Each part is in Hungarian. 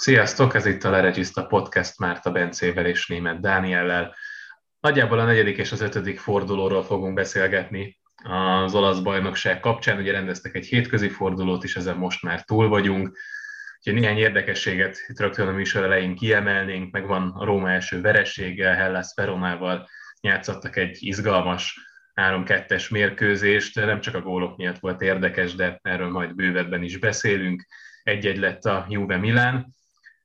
Sziasztok, ez itt a Leregiszta Podcast Márta Bencével és Német Dániellel. Nagyjából a negyedik és az ötödik fordulóról fogunk beszélgetni az olasz bajnokság kapcsán. Ugye rendeztek egy hétközi fordulót is, ezen most már túl vagyunk. Úgyhogy néhány érdekességet itt rögtön a műsor elején kiemelnénk, meg van a Róma első vereséggel, Hellas Veronával játszottak egy izgalmas 3-2-es mérkőzést, nem csak a gólok miatt volt érdekes, de erről majd bővebben is beszélünk. Egy-egy lett a Juve Milán,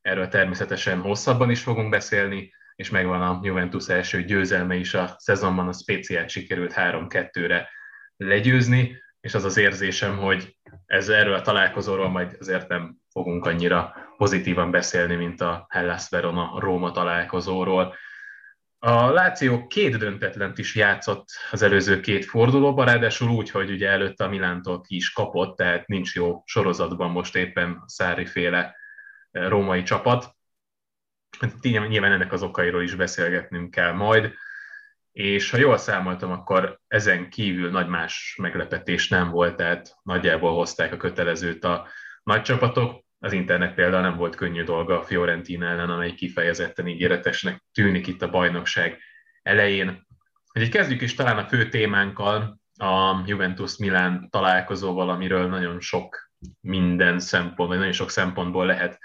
erről természetesen hosszabban is fogunk beszélni, és megvan a Juventus első győzelme is a szezonban, a speciált sikerült 3-2-re legyőzni, és az az érzésem, hogy ez erről a találkozóról majd azért nem fogunk annyira pozitívan beszélni, mint a Hellas Verona Róma találkozóról. A Láció két döntetlent is játszott az előző két fordulóban, ráadásul úgy, hogy ugye előtte a Milántól ki is kapott, tehát nincs jó sorozatban most éppen a Szári féle római csapat. Hát nyilván ennek az okairól is beszélgetnünk kell majd, és ha jól számoltam, akkor ezen kívül nagy más meglepetés nem volt, tehát nagyjából hozták a kötelezőt a nagy csapatok, az Internek például nem volt könnyű dolga a Fiorentina ellen, amely kifejezetten ígéretesnek tűnik itt a bajnokság elején. Úgyhogy kezdjük is talán a fő témánkkal, a Juventus-Milán találkozóval, amiről nagyon sok minden szempont, vagy nagyon sok szempontból lehet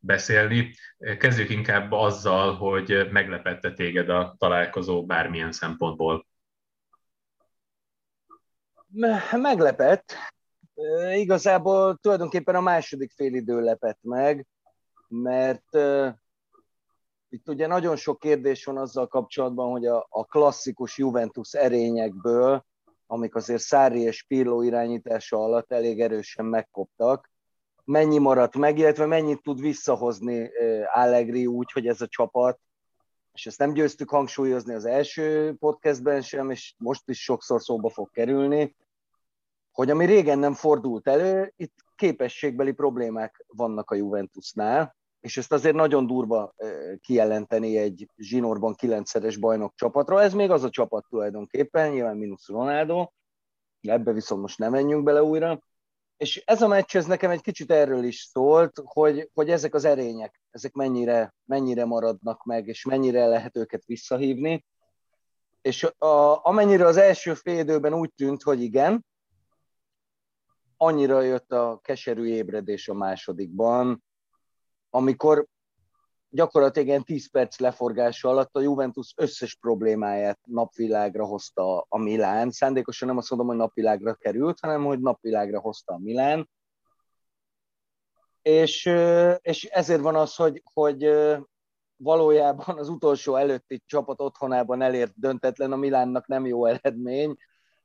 beszélni. Kezdjük inkább azzal, hogy meglepette téged a találkozó bármilyen szempontból. Meglepett. Igazából tulajdonképpen a második félidő lepett meg, mert itt ugye nagyon sok kérdés van azzal kapcsolatban, hogy a, a klasszikus Juventus erényekből, amik azért Szári és Pirlo irányítása alatt elég erősen megkoptak, mennyi maradt meg, illetve mennyit tud visszahozni Allegri úgy, hogy ez a csapat, és ezt nem győztük hangsúlyozni az első podcastben sem, és most is sokszor szóba fog kerülni, hogy ami régen nem fordult elő, itt képességbeli problémák vannak a Juventusnál, és ezt azért nagyon durva kijelenteni egy zsinórban kilencszeres bajnok csapatra. Ez még az a csapat tulajdonképpen, nyilván mínusz Ronaldo, ebbe viszont most nem menjünk bele újra. És ez a meccs ez nekem egy kicsit erről is szólt, hogy, hogy ezek az erények, ezek mennyire, mennyire maradnak meg, és mennyire lehet őket visszahívni. És a, amennyire az első fél időben úgy tűnt, hogy igen, annyira jött a keserű ébredés a másodikban, amikor gyakorlatilag ilyen 10 perc leforgása alatt a Juventus összes problémáját napvilágra hozta a Milán. Szándékosan nem azt mondom, hogy napvilágra került, hanem hogy napvilágra hozta a Milán. És, és ezért van az, hogy, hogy valójában az utolsó előtti csapat otthonában elért döntetlen a Milánnak nem jó eredmény,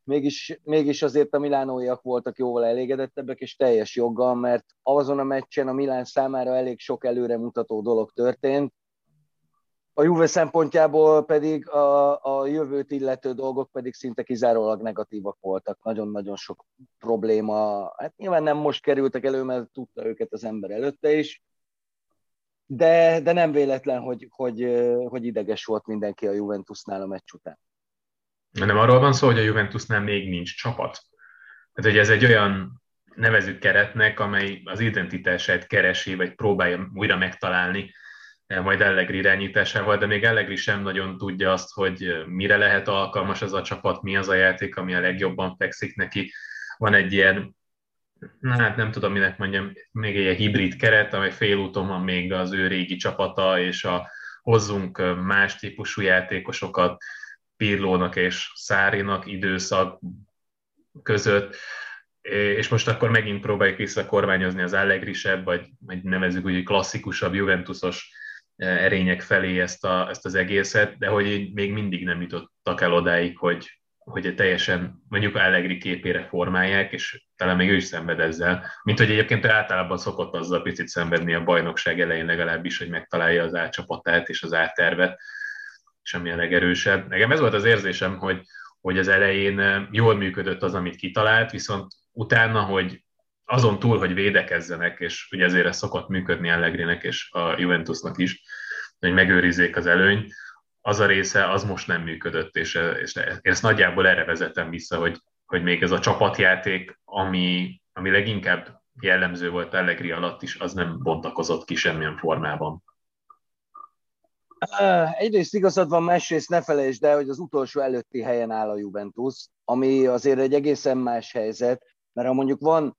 mégis, mégis azért a milánóiak voltak jóval elégedettebbek, és teljes joggal, mert azon a meccsen a Milán számára elég sok előremutató dolog történt, a Juve szempontjából pedig a, a jövőt illető dolgok pedig szinte kizárólag negatívak voltak. Nagyon-nagyon sok probléma. Hát nyilván nem most kerültek elő, mert tudta őket az ember előtte is, de, de nem véletlen, hogy, hogy, hogy ideges volt mindenki a Juventusnál a meccs után. Nem arról van szó, hogy a Juventusnál még nincs csapat. Tehát, hogy ez egy olyan nevezük keretnek, amely az identitását keresi, vagy próbálja újra megtalálni, eh, majd Allegri irányításával, de még Allegri sem nagyon tudja azt, hogy mire lehet alkalmas az a csapat, mi az a játék, ami a legjobban fekszik neki. Van egy ilyen, hát nem tudom, minek mondjam, még egy ilyen hibrid keret, amely félúton van még az ő régi csapata, és a hozzunk eh, más típusú játékosokat, Pirlónak és Szárinak időszak között, és most akkor megint próbáljuk visszakormányozni az allegrisebb, vagy, vagy nevezük úgy, klasszikusabb Juventusos eh, erények felé ezt, a, ezt az egészet, de hogy még mindig nem jutottak el odáig, hogy, hogy teljesen mondjuk Allegri képére formálják, és talán még ő is szenved ezzel, mint hogy egyébként általában szokott azzal picit szenvedni a bajnokság elején legalábbis, hogy megtalálja az átcsapatát és az áttervet, ami a legerősebb. Nekem ez volt az érzésem, hogy, hogy az elején eh, jól működött az, amit kitalált, viszont utána, hogy azon túl, hogy védekezzenek, és ugye ezért ez szokott működni Allegrinek és a Juventusnak is, hogy megőrizzék az előny, az a része az most nem működött, és, és ezt nagyjából erre vezetem vissza, hogy, hogy még ez a csapatjáték, ami, ami leginkább jellemző volt Allegri alatt is, az nem bontakozott ki semmilyen formában. Egyrészt igazad van, másrészt ne felejtsd el, hogy az utolsó előtti helyen áll a Juventus, ami azért egy egészen más helyzet, mert ha mondjuk van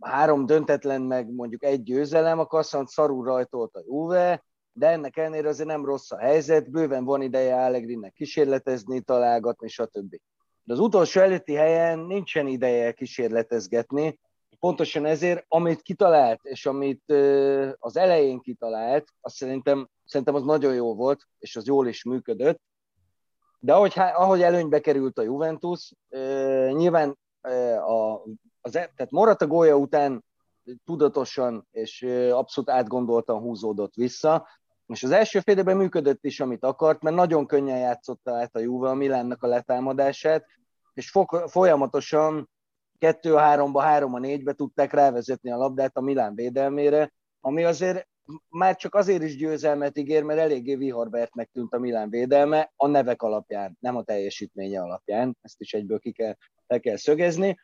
három döntetlen, meg mondjuk egy győzelem, akkor azt mondja, szarul rajtolt a Juve, de ennek ellenére azért nem rossz a helyzet, bőven van ideje Allegrinek kísérletezni, találgatni, stb. De az utolsó előtti helyen nincsen ideje kísérletezgetni, pontosan ezért, amit kitalált, és amit az elején kitalált, azt szerintem, szerintem az nagyon jó volt, és az jól is működött. De ahogy, ahogy előnybe került a Juventus, nyilván a, az, e, tehát Morata gólya után tudatosan és abszolút átgondoltan húzódott vissza, és az első félidőben működött is, amit akart, mert nagyon könnyen játszotta át a Juve a Milánnak a letámadását, és folyamatosan 2-3-ba, 3-4-be tudták rávezetni a labdát a Milán védelmére, ami azért már csak azért is győzelmet ígér, mert eléggé viharbertnek tűnt a Milán védelme a nevek alapján, nem a teljesítménye alapján, ezt is egyből ki kell, le kell szögezni.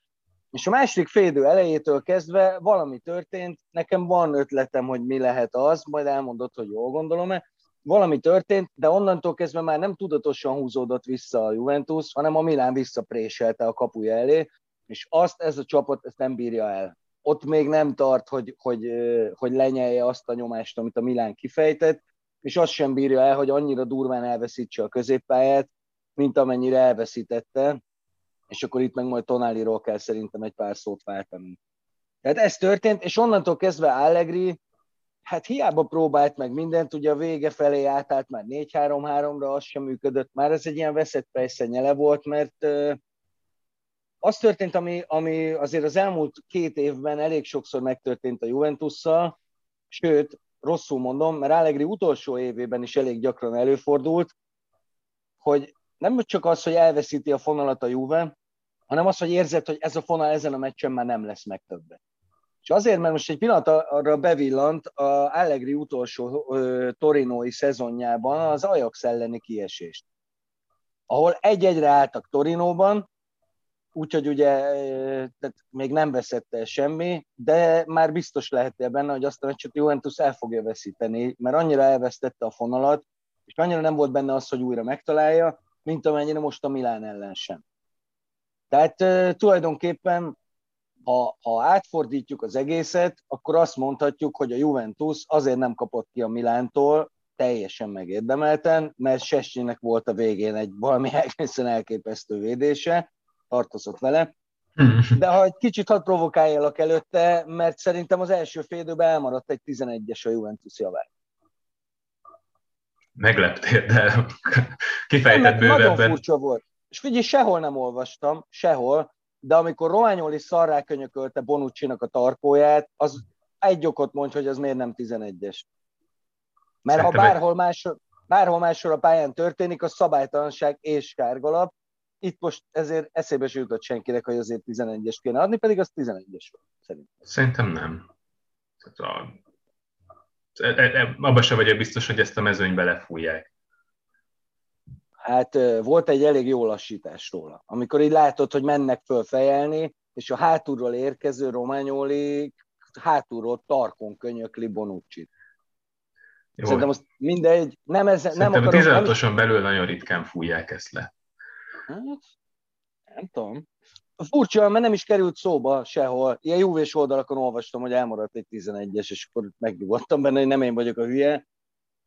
És a második félidő elejétől kezdve valami történt, nekem van ötletem, hogy mi lehet az, majd elmondott, hogy jól gondolom-e, valami történt, de onnantól kezdve már nem tudatosan húzódott vissza a Juventus, hanem a Milán visszapréselte a kapuja elé, és azt ez a csapat ezt nem bírja el. Ott még nem tart, hogy, hogy, hogy lenyelje azt a nyomást, amit a Milán kifejtett, és azt sem bírja el, hogy annyira durván elveszítse a középpályát, mint amennyire elveszítette, és akkor itt meg majd Tonáliról kell szerintem egy pár szót váltani. Tehát ez történt, és onnantól kezdve Allegri, hát hiába próbált meg mindent, ugye a vége felé átállt már 4-3-3-ra, az sem működött, már ez egy ilyen veszett nyele volt, mert az történt, ami, ami azért az elmúlt két évben elég sokszor megtörtént a Juventusszal, sőt, rosszul mondom, mert Allegri utolsó évében is elég gyakran előfordult, hogy nem csak az, hogy elveszíti a fonalat a Juve, hanem az, hogy érzed, hogy ez a fonal ezen a meccsen már nem lesz meg többet. És azért, mert most egy pillanat arra bevillant a Allegri utolsó ö, torinói szezonjában az Ajax elleni kiesést, ahol egy-egyre álltak Torinóban, úgyhogy ugye tehát még nem veszett el semmi, de már biztos lehetél benne, hogy azt a meccset Juventus el fogja veszíteni, mert annyira elvesztette a fonalat, és annyira nem volt benne az, hogy újra megtalálja, mint amennyire most a Milán ellen sem. Tehát tulajdonképpen, ha, ha átfordítjuk az egészet, akkor azt mondhatjuk, hogy a Juventus azért nem kapott ki a Milántól, teljesen megérdemelten, mert Sesnyinek volt a végén egy valami egészen elképesztő védése, tartozott vele. De ha egy kicsit hadd provokáljak előtte, mert szerintem az első félidőben elmaradt egy 11-es a Juventus javát. Megleptél, de kifejtett bővebben. Nagyon furcsa volt. És figyelj, sehol nem olvastam, sehol, de amikor Romagnoli szarrá könyökölte bonucci a tarkóját, az egy okot mond, hogy az miért nem 11-es. Mert Szerintem ha bárhol, máshol, bárhol máshol a pályán történik, a szabálytalanság és kárgalap, itt most ezért eszébe se jutott senkinek, hogy azért 11-es kéne adni, pedig az 11-es volt, szerintem. Szerintem nem. Tehát a, e, e, e, abban sem vagyok biztos, hogy ezt a mezőnybe lefújják. Hát volt egy elég jó lassítás róla. Amikor így látod, hogy mennek föl fejelni, és a hátulról érkező Rományóli hátulról tarkon könyökli Bonucci. Szerintem azt mindegy, nem ez, nem akarom... 16-oson belül nagyon ritkán fújják ezt le. Hát, nem tudom. Furcsa, mert nem is került szóba sehol. Ilyen júvés oldalakon olvastam, hogy elmaradt egy 11-es, és akkor megnyugodtam benne, hogy nem én vagyok a hülye.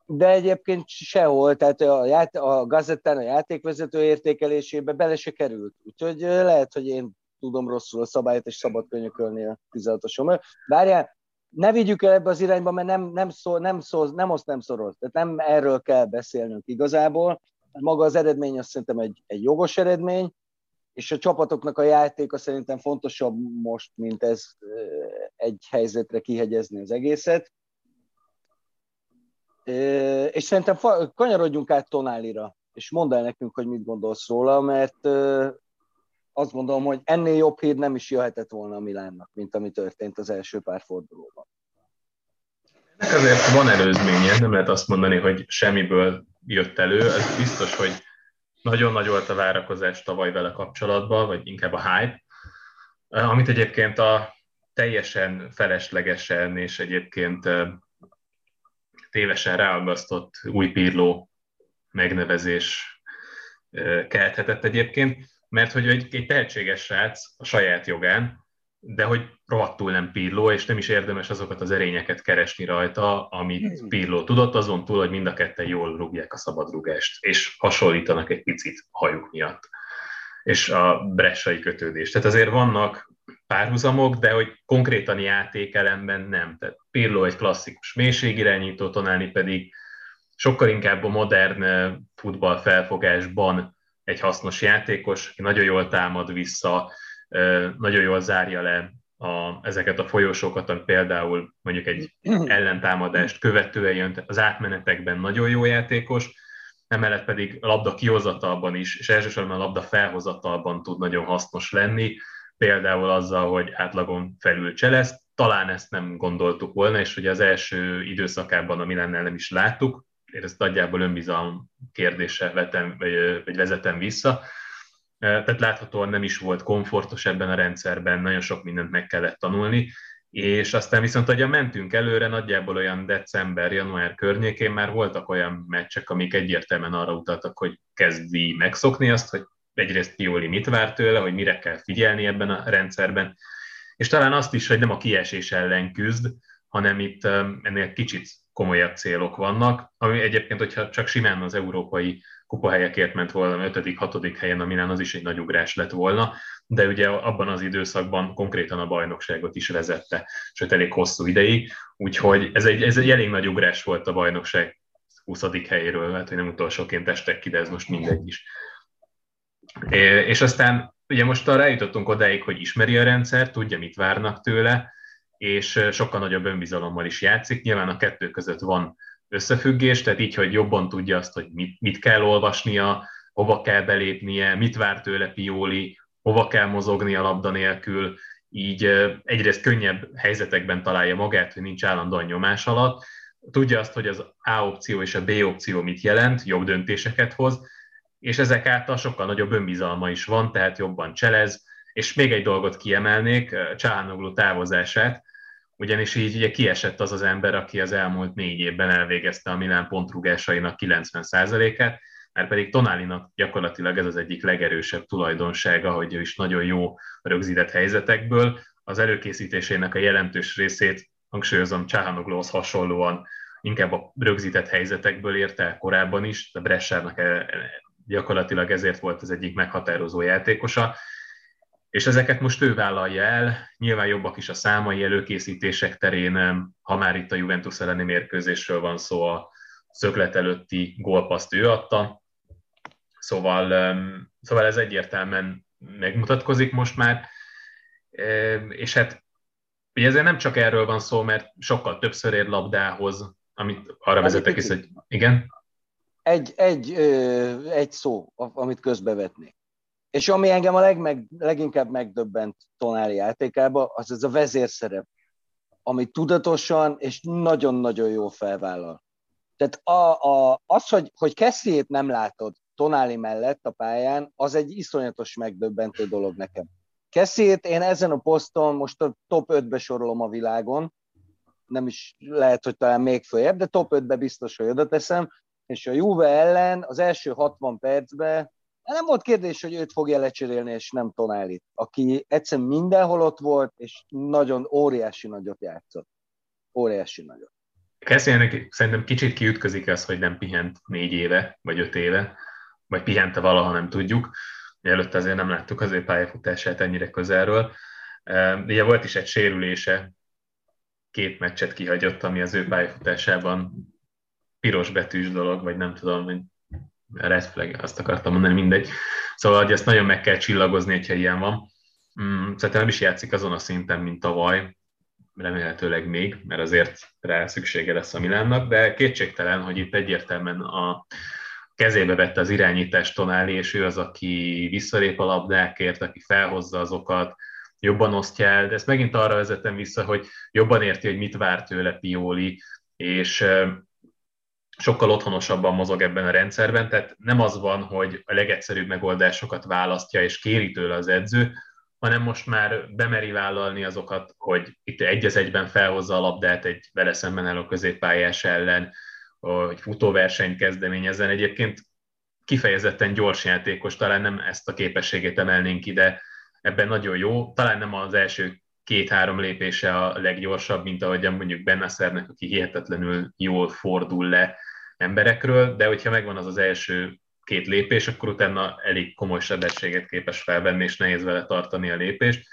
De egyébként sehol, tehát a, ját, a gazettán a játékvezető értékelésébe bele se került. Úgyhogy lehet, hogy én tudom rosszul a szabályt, és szabad könyökölni a 16-osom. Várjál, ne vigyük el ebbe az irányba, mert nem, nem, szól, nem, szól, nem azt nem szoroz. Tehát nem erről kell beszélnünk igazából, maga az eredmény azt szerintem egy, egy jogos eredmény, és a csapatoknak a játéka szerintem fontosabb most, mint ez egy helyzetre kihegyezni az egészet. És szerintem kanyarodjunk át Tonálira, és mondd el nekünk, hogy mit gondolsz róla, mert azt gondolom, hogy ennél jobb hír nem is jöhetett volna a Milánnak, mint ami történt az első pár fordulóban. Ezért van előzménye, nem lehet azt mondani, hogy semmiből jött elő. Ez biztos, hogy nagyon nagy volt a várakozás tavaly vele kapcsolatban, vagy inkább a hype, amit egyébként a teljesen feleslegesen és egyébként tévesen ráagasztott új Pirló megnevezés kelthetett egyébként, mert hogy egy, egy tehetséges srác a saját jogán, de hogy rohadtul nem Pirló, és nem is érdemes azokat az erényeket keresni rajta, amit hmm. Pirló tudott, azon túl, hogy mind a ketten jól rúgják a szabadrugást, és hasonlítanak egy picit hajuk miatt, és a bressai kötődés. Tehát azért vannak párhuzamok, de hogy konkrétan játékelemben nem. Tehát Pirlo egy klasszikus mélységirányító, Tonálni pedig sokkal inkább a modern futball felfogásban egy hasznos játékos, aki nagyon jól támad vissza, nagyon jól zárja le a, ezeket a folyosókat, ami például mondjuk egy ellentámadást követően jön, az átmenetekben nagyon jó játékos, emellett pedig a labda kihozatalban is, és elsősorban a labda felhozatalban tud nagyon hasznos lenni, például azzal, hogy átlagon felül cseleszt, talán ezt nem gondoltuk volna, és ugye az első időszakában a Milennel nem is láttuk, én ezt nagyjából önbizalom kérdése vetem, vagy, vagy vezetem vissza. Tehát láthatóan nem is volt komfortos ebben a rendszerben, nagyon sok mindent meg kellett tanulni, és aztán viszont, ahogy mentünk előre, nagyjából olyan december-január környékén már voltak olyan meccsek, amik egyértelműen arra utaltak, hogy kezdi megszokni azt, hogy egyrészt Pioli mit vár tőle, hogy mire kell figyelni ebben a rendszerben, és talán azt is, hogy nem a kiesés ellen küzd, hanem itt ennél kicsit komolyabb célok vannak, ami egyébként, hogyha csak simán az európai kupahelyekért ment volna 5 6 helyen, aminál az is egy nagy ugrás lett volna, de ugye abban az időszakban konkrétan a bajnokságot is vezette, sőt elég hosszú ideig, úgyhogy ez egy, ez egy elég nagy ugrás volt a bajnokság 20. helyéről, hát hogy nem utolsóként estek ki, de ez most mindegy is. És aztán ugye most arra eljutottunk odáig, hogy ismeri a rendszer, tudja, mit várnak tőle, és sokkal nagyobb önbizalommal is játszik. Nyilván a kettő között van összefüggés, tehát így, hogy jobban tudja azt, hogy mit, mit kell olvasnia, hova kell belépnie, mit vár tőle Pioli, hova kell mozogni a labda nélkül, így egyrészt könnyebb helyzetekben találja magát, hogy nincs állandóan nyomás alatt, tudja azt, hogy az A opció és a B opció mit jelent, jobb döntéseket hoz, és ezek által sokkal nagyobb önbizalma is van, tehát jobban cselez, és még egy dolgot kiemelnék, Csáhanoglu távozását, ugyanis így ugye kiesett az az ember, aki az elmúlt négy évben elvégezte a Milán pontrugásainak 90%-át, mert pedig Tonálinak gyakorlatilag ez az egyik legerősebb tulajdonsága, hogy ő is nagyon jó rögzített helyzetekből. Az előkészítésének a jelentős részét, hangsúlyozom, Csáhanogluhoz hasonlóan inkább a rögzített helyzetekből érte el korábban is, de Bressának gyakorlatilag ezért volt az egyik meghatározó játékosa, és ezeket most ő vállalja el, nyilván jobbak is a számai előkészítések terén, ha már itt a Juventus elleni mérkőzésről van szó, a szöklet előtti gólpaszt ő adta, szóval, szóval ez egyértelműen megmutatkozik most már, és hát ugye ezért nem csak erről van szó, mert sokkal többször ér labdához, amit arra vezetek is, hogy igen? egy, egy, egy szó, amit közbevetnék. És ami engem a legmeg, leginkább megdöbbent Tonári játékába, az ez a vezérszerep, ami tudatosan és nagyon-nagyon jó felvállal. Tehát a, a, az, hogy, hogy Kessiét nem látod Tonáli mellett a pályán, az egy iszonyatos megdöbbentő dolog nekem. Kessiét én ezen a poszton most a top 5-be sorolom a világon, nem is lehet, hogy talán még följebb, de top 5-be biztos, hogy oda teszem, és a Juve ellen az első 60 percben nem volt kérdés, hogy őt fogja lecserélni, és nem Tonálit, aki egyszerűen mindenhol ott volt, és nagyon óriási nagyot játszott. Óriási nagyot. Keszélyenek szerintem kicsit kiütközik az, hogy nem pihent négy éve, vagy öt éve, vagy pihente valaha, nem tudjuk. Előtte azért nem láttuk az ő pályafutását ennyire közelről. Ugye volt is egy sérülése, két meccset kihagyott, ami az ő pályafutásában piros betűs dolog, vagy nem tudom, hogy red flag, azt akartam mondani, mindegy. Szóval, hogy ezt nagyon meg kell csillagozni, hogyha ilyen van. Mm, szerintem nem is játszik azon a szinten, mint tavaly, remélhetőleg még, mert azért rá szüksége lesz a Milánnak, de kétségtelen, hogy itt egyértelműen a kezébe vette az irányítást Tonáli, és ő az, aki visszalép a labdákért, aki felhozza azokat, jobban osztja el, de ezt megint arra vezetem vissza, hogy jobban érti, hogy mit vár tőle Pioli, és sokkal otthonosabban mozog ebben a rendszerben, tehát nem az van, hogy a legegyszerűbb megoldásokat választja és kéri tőle az edző, hanem most már bemeri vállalni azokat, hogy itt egy az egyben felhozza a labdát egy vele szemben álló középpályás ellen, hogy futóversenyt kezdeményezzen. Egyébként kifejezetten gyors játékos, talán nem ezt a képességét emelnénk ide, ebben nagyon jó. Talán nem az első két-három lépése a leggyorsabb, mint ahogyan mondjuk Bennaszernek, aki hihetetlenül jól fordul le emberekről, de hogyha megvan az az első két lépés, akkor utána elég komoly sebességet képes felvenni, és nehéz vele tartani a lépést.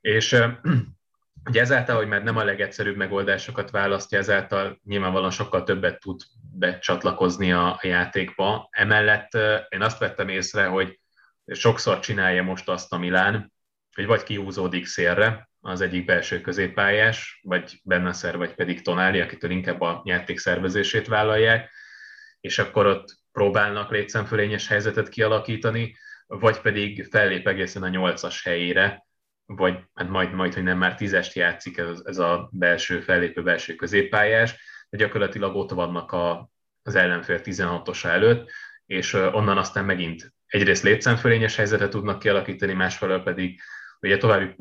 És ugye ezáltal, hogy már nem a legegyszerűbb megoldásokat választja, ezáltal nyilvánvalóan sokkal többet tud becsatlakozni a játékba. Emellett én azt vettem észre, hogy sokszor csinálja most azt a Milán, hogy vagy kihúzódik szélre, az egyik belső középpályás, vagy Bennasser, vagy pedig Tonáli, akitől inkább a játék szervezését vállalják, és akkor ott próbálnak létszemfölényes helyzetet kialakítani, vagy pedig fellép egészen a nyolcas helyére, vagy hát majd, majd, hogy nem már tízest játszik ez, ez a belső fellépő belső középpályás, de gyakorlatilag ott vannak a, az ellenfél 16-osa előtt, és onnan aztán megint egyrészt létszámfölényes helyzetet tudnak kialakítani, másfelől pedig ugye további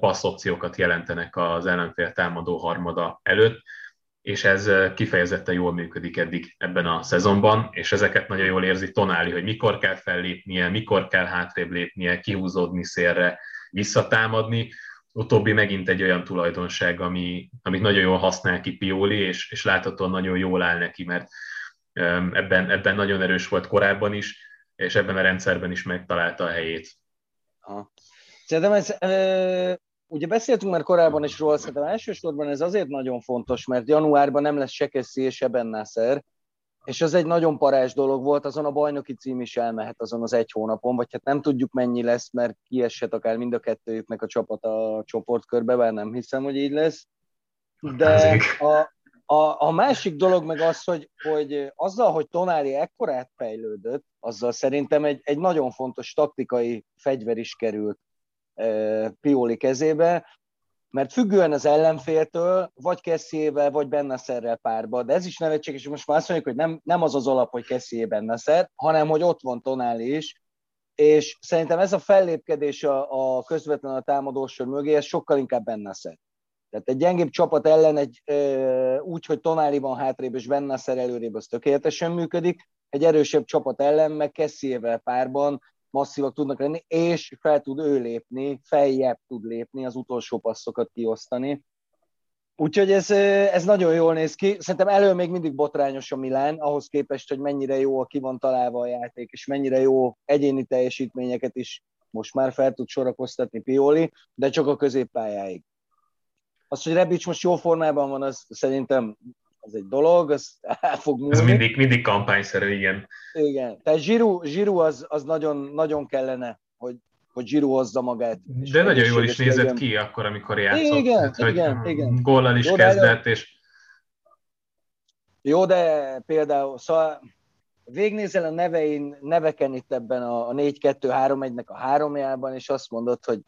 passz opciókat jelentenek az ellenfél támadó harmada előtt, és ez kifejezetten jól működik eddig ebben a szezonban, és ezeket nagyon jól érzi Tonáli, hogy mikor kell fellépnie, mikor kell hátrébb lépnie, kihúzódni szélre, visszatámadni. Utóbbi megint egy olyan tulajdonság, ami, amit nagyon jól használ ki Pioli, és, és láthatóan nagyon jól áll neki, mert ebben, ebben nagyon erős volt korábban is, és ebben a rendszerben is megtalálta a helyét. Aha. Szerintem ez, e, ugye beszéltünk már korábban is róla, szerintem elsősorban ez azért nagyon fontos, mert januárban nem lesz se Kessi és se Bennászer, és ez egy nagyon parás dolog volt, azon a bajnoki cím is elmehet azon az egy hónapon, vagy hát nem tudjuk mennyi lesz, mert kieshet akár mind a kettőjüknek a csapat a csoportkörbe, bár nem hiszem, hogy így lesz. De a, a, a másik dolog meg az, hogy, hogy azzal, hogy Tonári ekkorát fejlődött, azzal szerintem egy, egy nagyon fontos taktikai fegyver is került Pioli kezébe, mert függően az ellenféltől, vagy Kessiével, vagy Bennaszerrel párba, de ez is nevetséges, most már azt mondjuk, hogy nem, nem az az alap, hogy Kessié Bennasser, hanem hogy ott van Tonáli is, és szerintem ez a fellépkedés a, a közvetlen a támadósor mögé, ez sokkal inkább Bennasser. Tehát egy gyengébb csapat ellen egy, ö, úgy, hogy Tonáli van hátrébb és Bennasser előrébb, az tökéletesen működik. Egy erősebb csapat ellen, meg Kessiével párban masszívak tudnak lenni, és fel tud ő lépni, feljebb tud lépni, az utolsó passzokat kiosztani. Úgyhogy ez, ez nagyon jól néz ki. Szerintem elő még mindig botrányos a Milán, ahhoz képest, hogy mennyire jó ki van találva a játék, és mennyire jó egyéni teljesítményeket is most már fel tud sorakoztatni Pioli, de csak a középpályáig. Az, hogy Rebic most jó formában van, az szerintem az egy dolog, az el fog múlni. Ez mindig, mindig kampányszerű, igen. Igen, tehát Zsiru, Zsiru az, az nagyon, nagyon kellene, hogy, hogy Zsiru hozza magát. De nagyon jól is nézett legyen. ki akkor, amikor játszott. Igen, hát, igen, igen. Góllal is Jó, kezdett, és... Jó, de például, szóval végnézel a nevein, neveken itt ebben a 4-2-3-1-nek a háromjában, és azt mondod, hogy,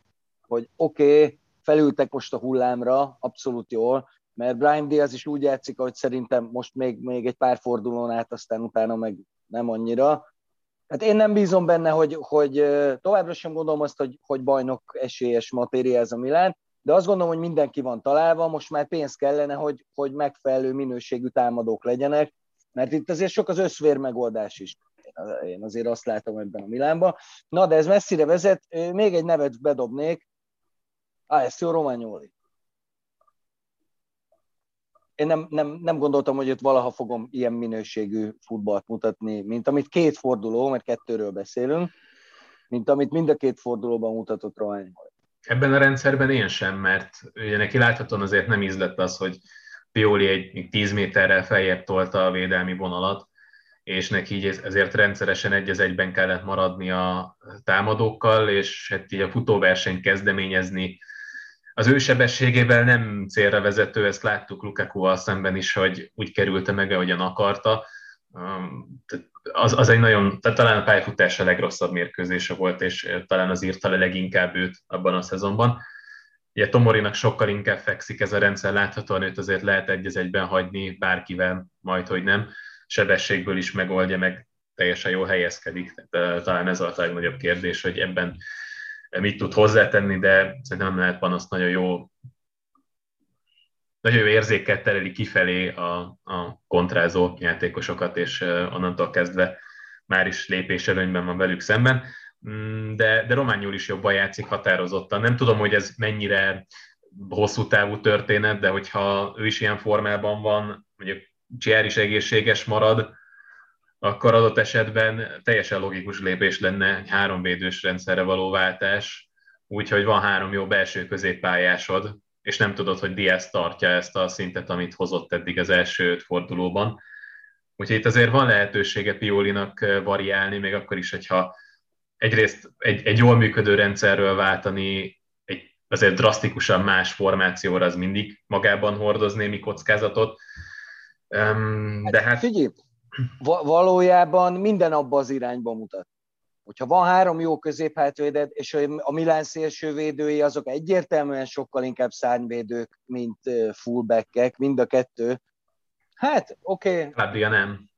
hogy oké, okay, felültek most a hullámra, abszolút jól, mert Brian Diaz is úgy játszik, hogy szerintem most még, még egy pár fordulón át, aztán utána meg nem annyira. Hát én nem bízom benne, hogy, hogy továbbra sem gondolom azt, hogy, hogy bajnok esélyes matéria ez a Milán, de azt gondolom, hogy mindenki van találva, most már pénz kellene, hogy, hogy megfelelő minőségű támadók legyenek, mert itt azért sok az összvér megoldás is. Én azért azt látom ebben a Milánban. Na, de ez messzire vezet. Még egy nevet bedobnék. Alessio Romagnoli én nem, nem, nem gondoltam, hogy ott valaha fogom ilyen minőségű futballt mutatni, mint amit két forduló, mert kettőről beszélünk, mint amit mind a két fordulóban mutatott Rohány. Ebben a rendszerben én sem, mert ugye neki láthatóan azért nem ízlett az, hogy Pioli egy 10 méterrel feljebb tolta a védelmi vonalat, és neki így ezért rendszeresen egy az egyben kellett maradni a támadókkal, és hát így a futóverseny kezdeményezni az ő sebességével nem célra vezető, ezt láttuk lukaku szemben is, hogy úgy kerülte meg, ahogyan akarta. Um, az, az egy nagyon, tehát talán a pályafutása legrosszabb mérkőzése volt, és talán az írta le leginkább őt abban a szezonban. Ugye Tomorinak sokkal inkább fekszik ez a rendszer, láthatóan őt azért lehet egy egyben hagyni bárkivel, majd hogy nem. Sebességből is megoldja, meg teljesen jól helyezkedik. Tehát, talán ez a legnagyobb kérdés, hogy ebben mit tud hozzátenni, de szerintem nem lehet panaszt nagyon jó nagyon jó érzékkel tereli kifelé a, a kontrázó játékosokat, és onnantól kezdve már is lépés előnyben van velük szemben. Mm, de, de Rományul is jobban játszik határozottan. Nem tudom, hogy ez mennyire hosszú távú történet, de hogyha ő is ilyen formában van, mondjuk Csiár is egészséges marad, akkor adott esetben teljesen logikus lépés lenne egy háromvédős rendszerre való váltás, úgyhogy van három jó belső középpályásod, és nem tudod, hogy Diaz tartja ezt a szintet, amit hozott eddig az első öt fordulóban. Úgyhogy itt azért van lehetősége Piolinak variálni, még akkor is, hogyha egyrészt egy, egy jól működő rendszerről váltani egy azért drasztikusan más formációra, az mindig magában hordoz némi kockázatot. De hát... Figyelj, valójában minden abba az irányba mutat. Hogyha van három jó középhátvéded, és a Milán szélsővédői azok egyértelműen sokkal inkább szárnyvédők, mint fullbackek, mind a kettő, hát oké. Okay. Fabria nem.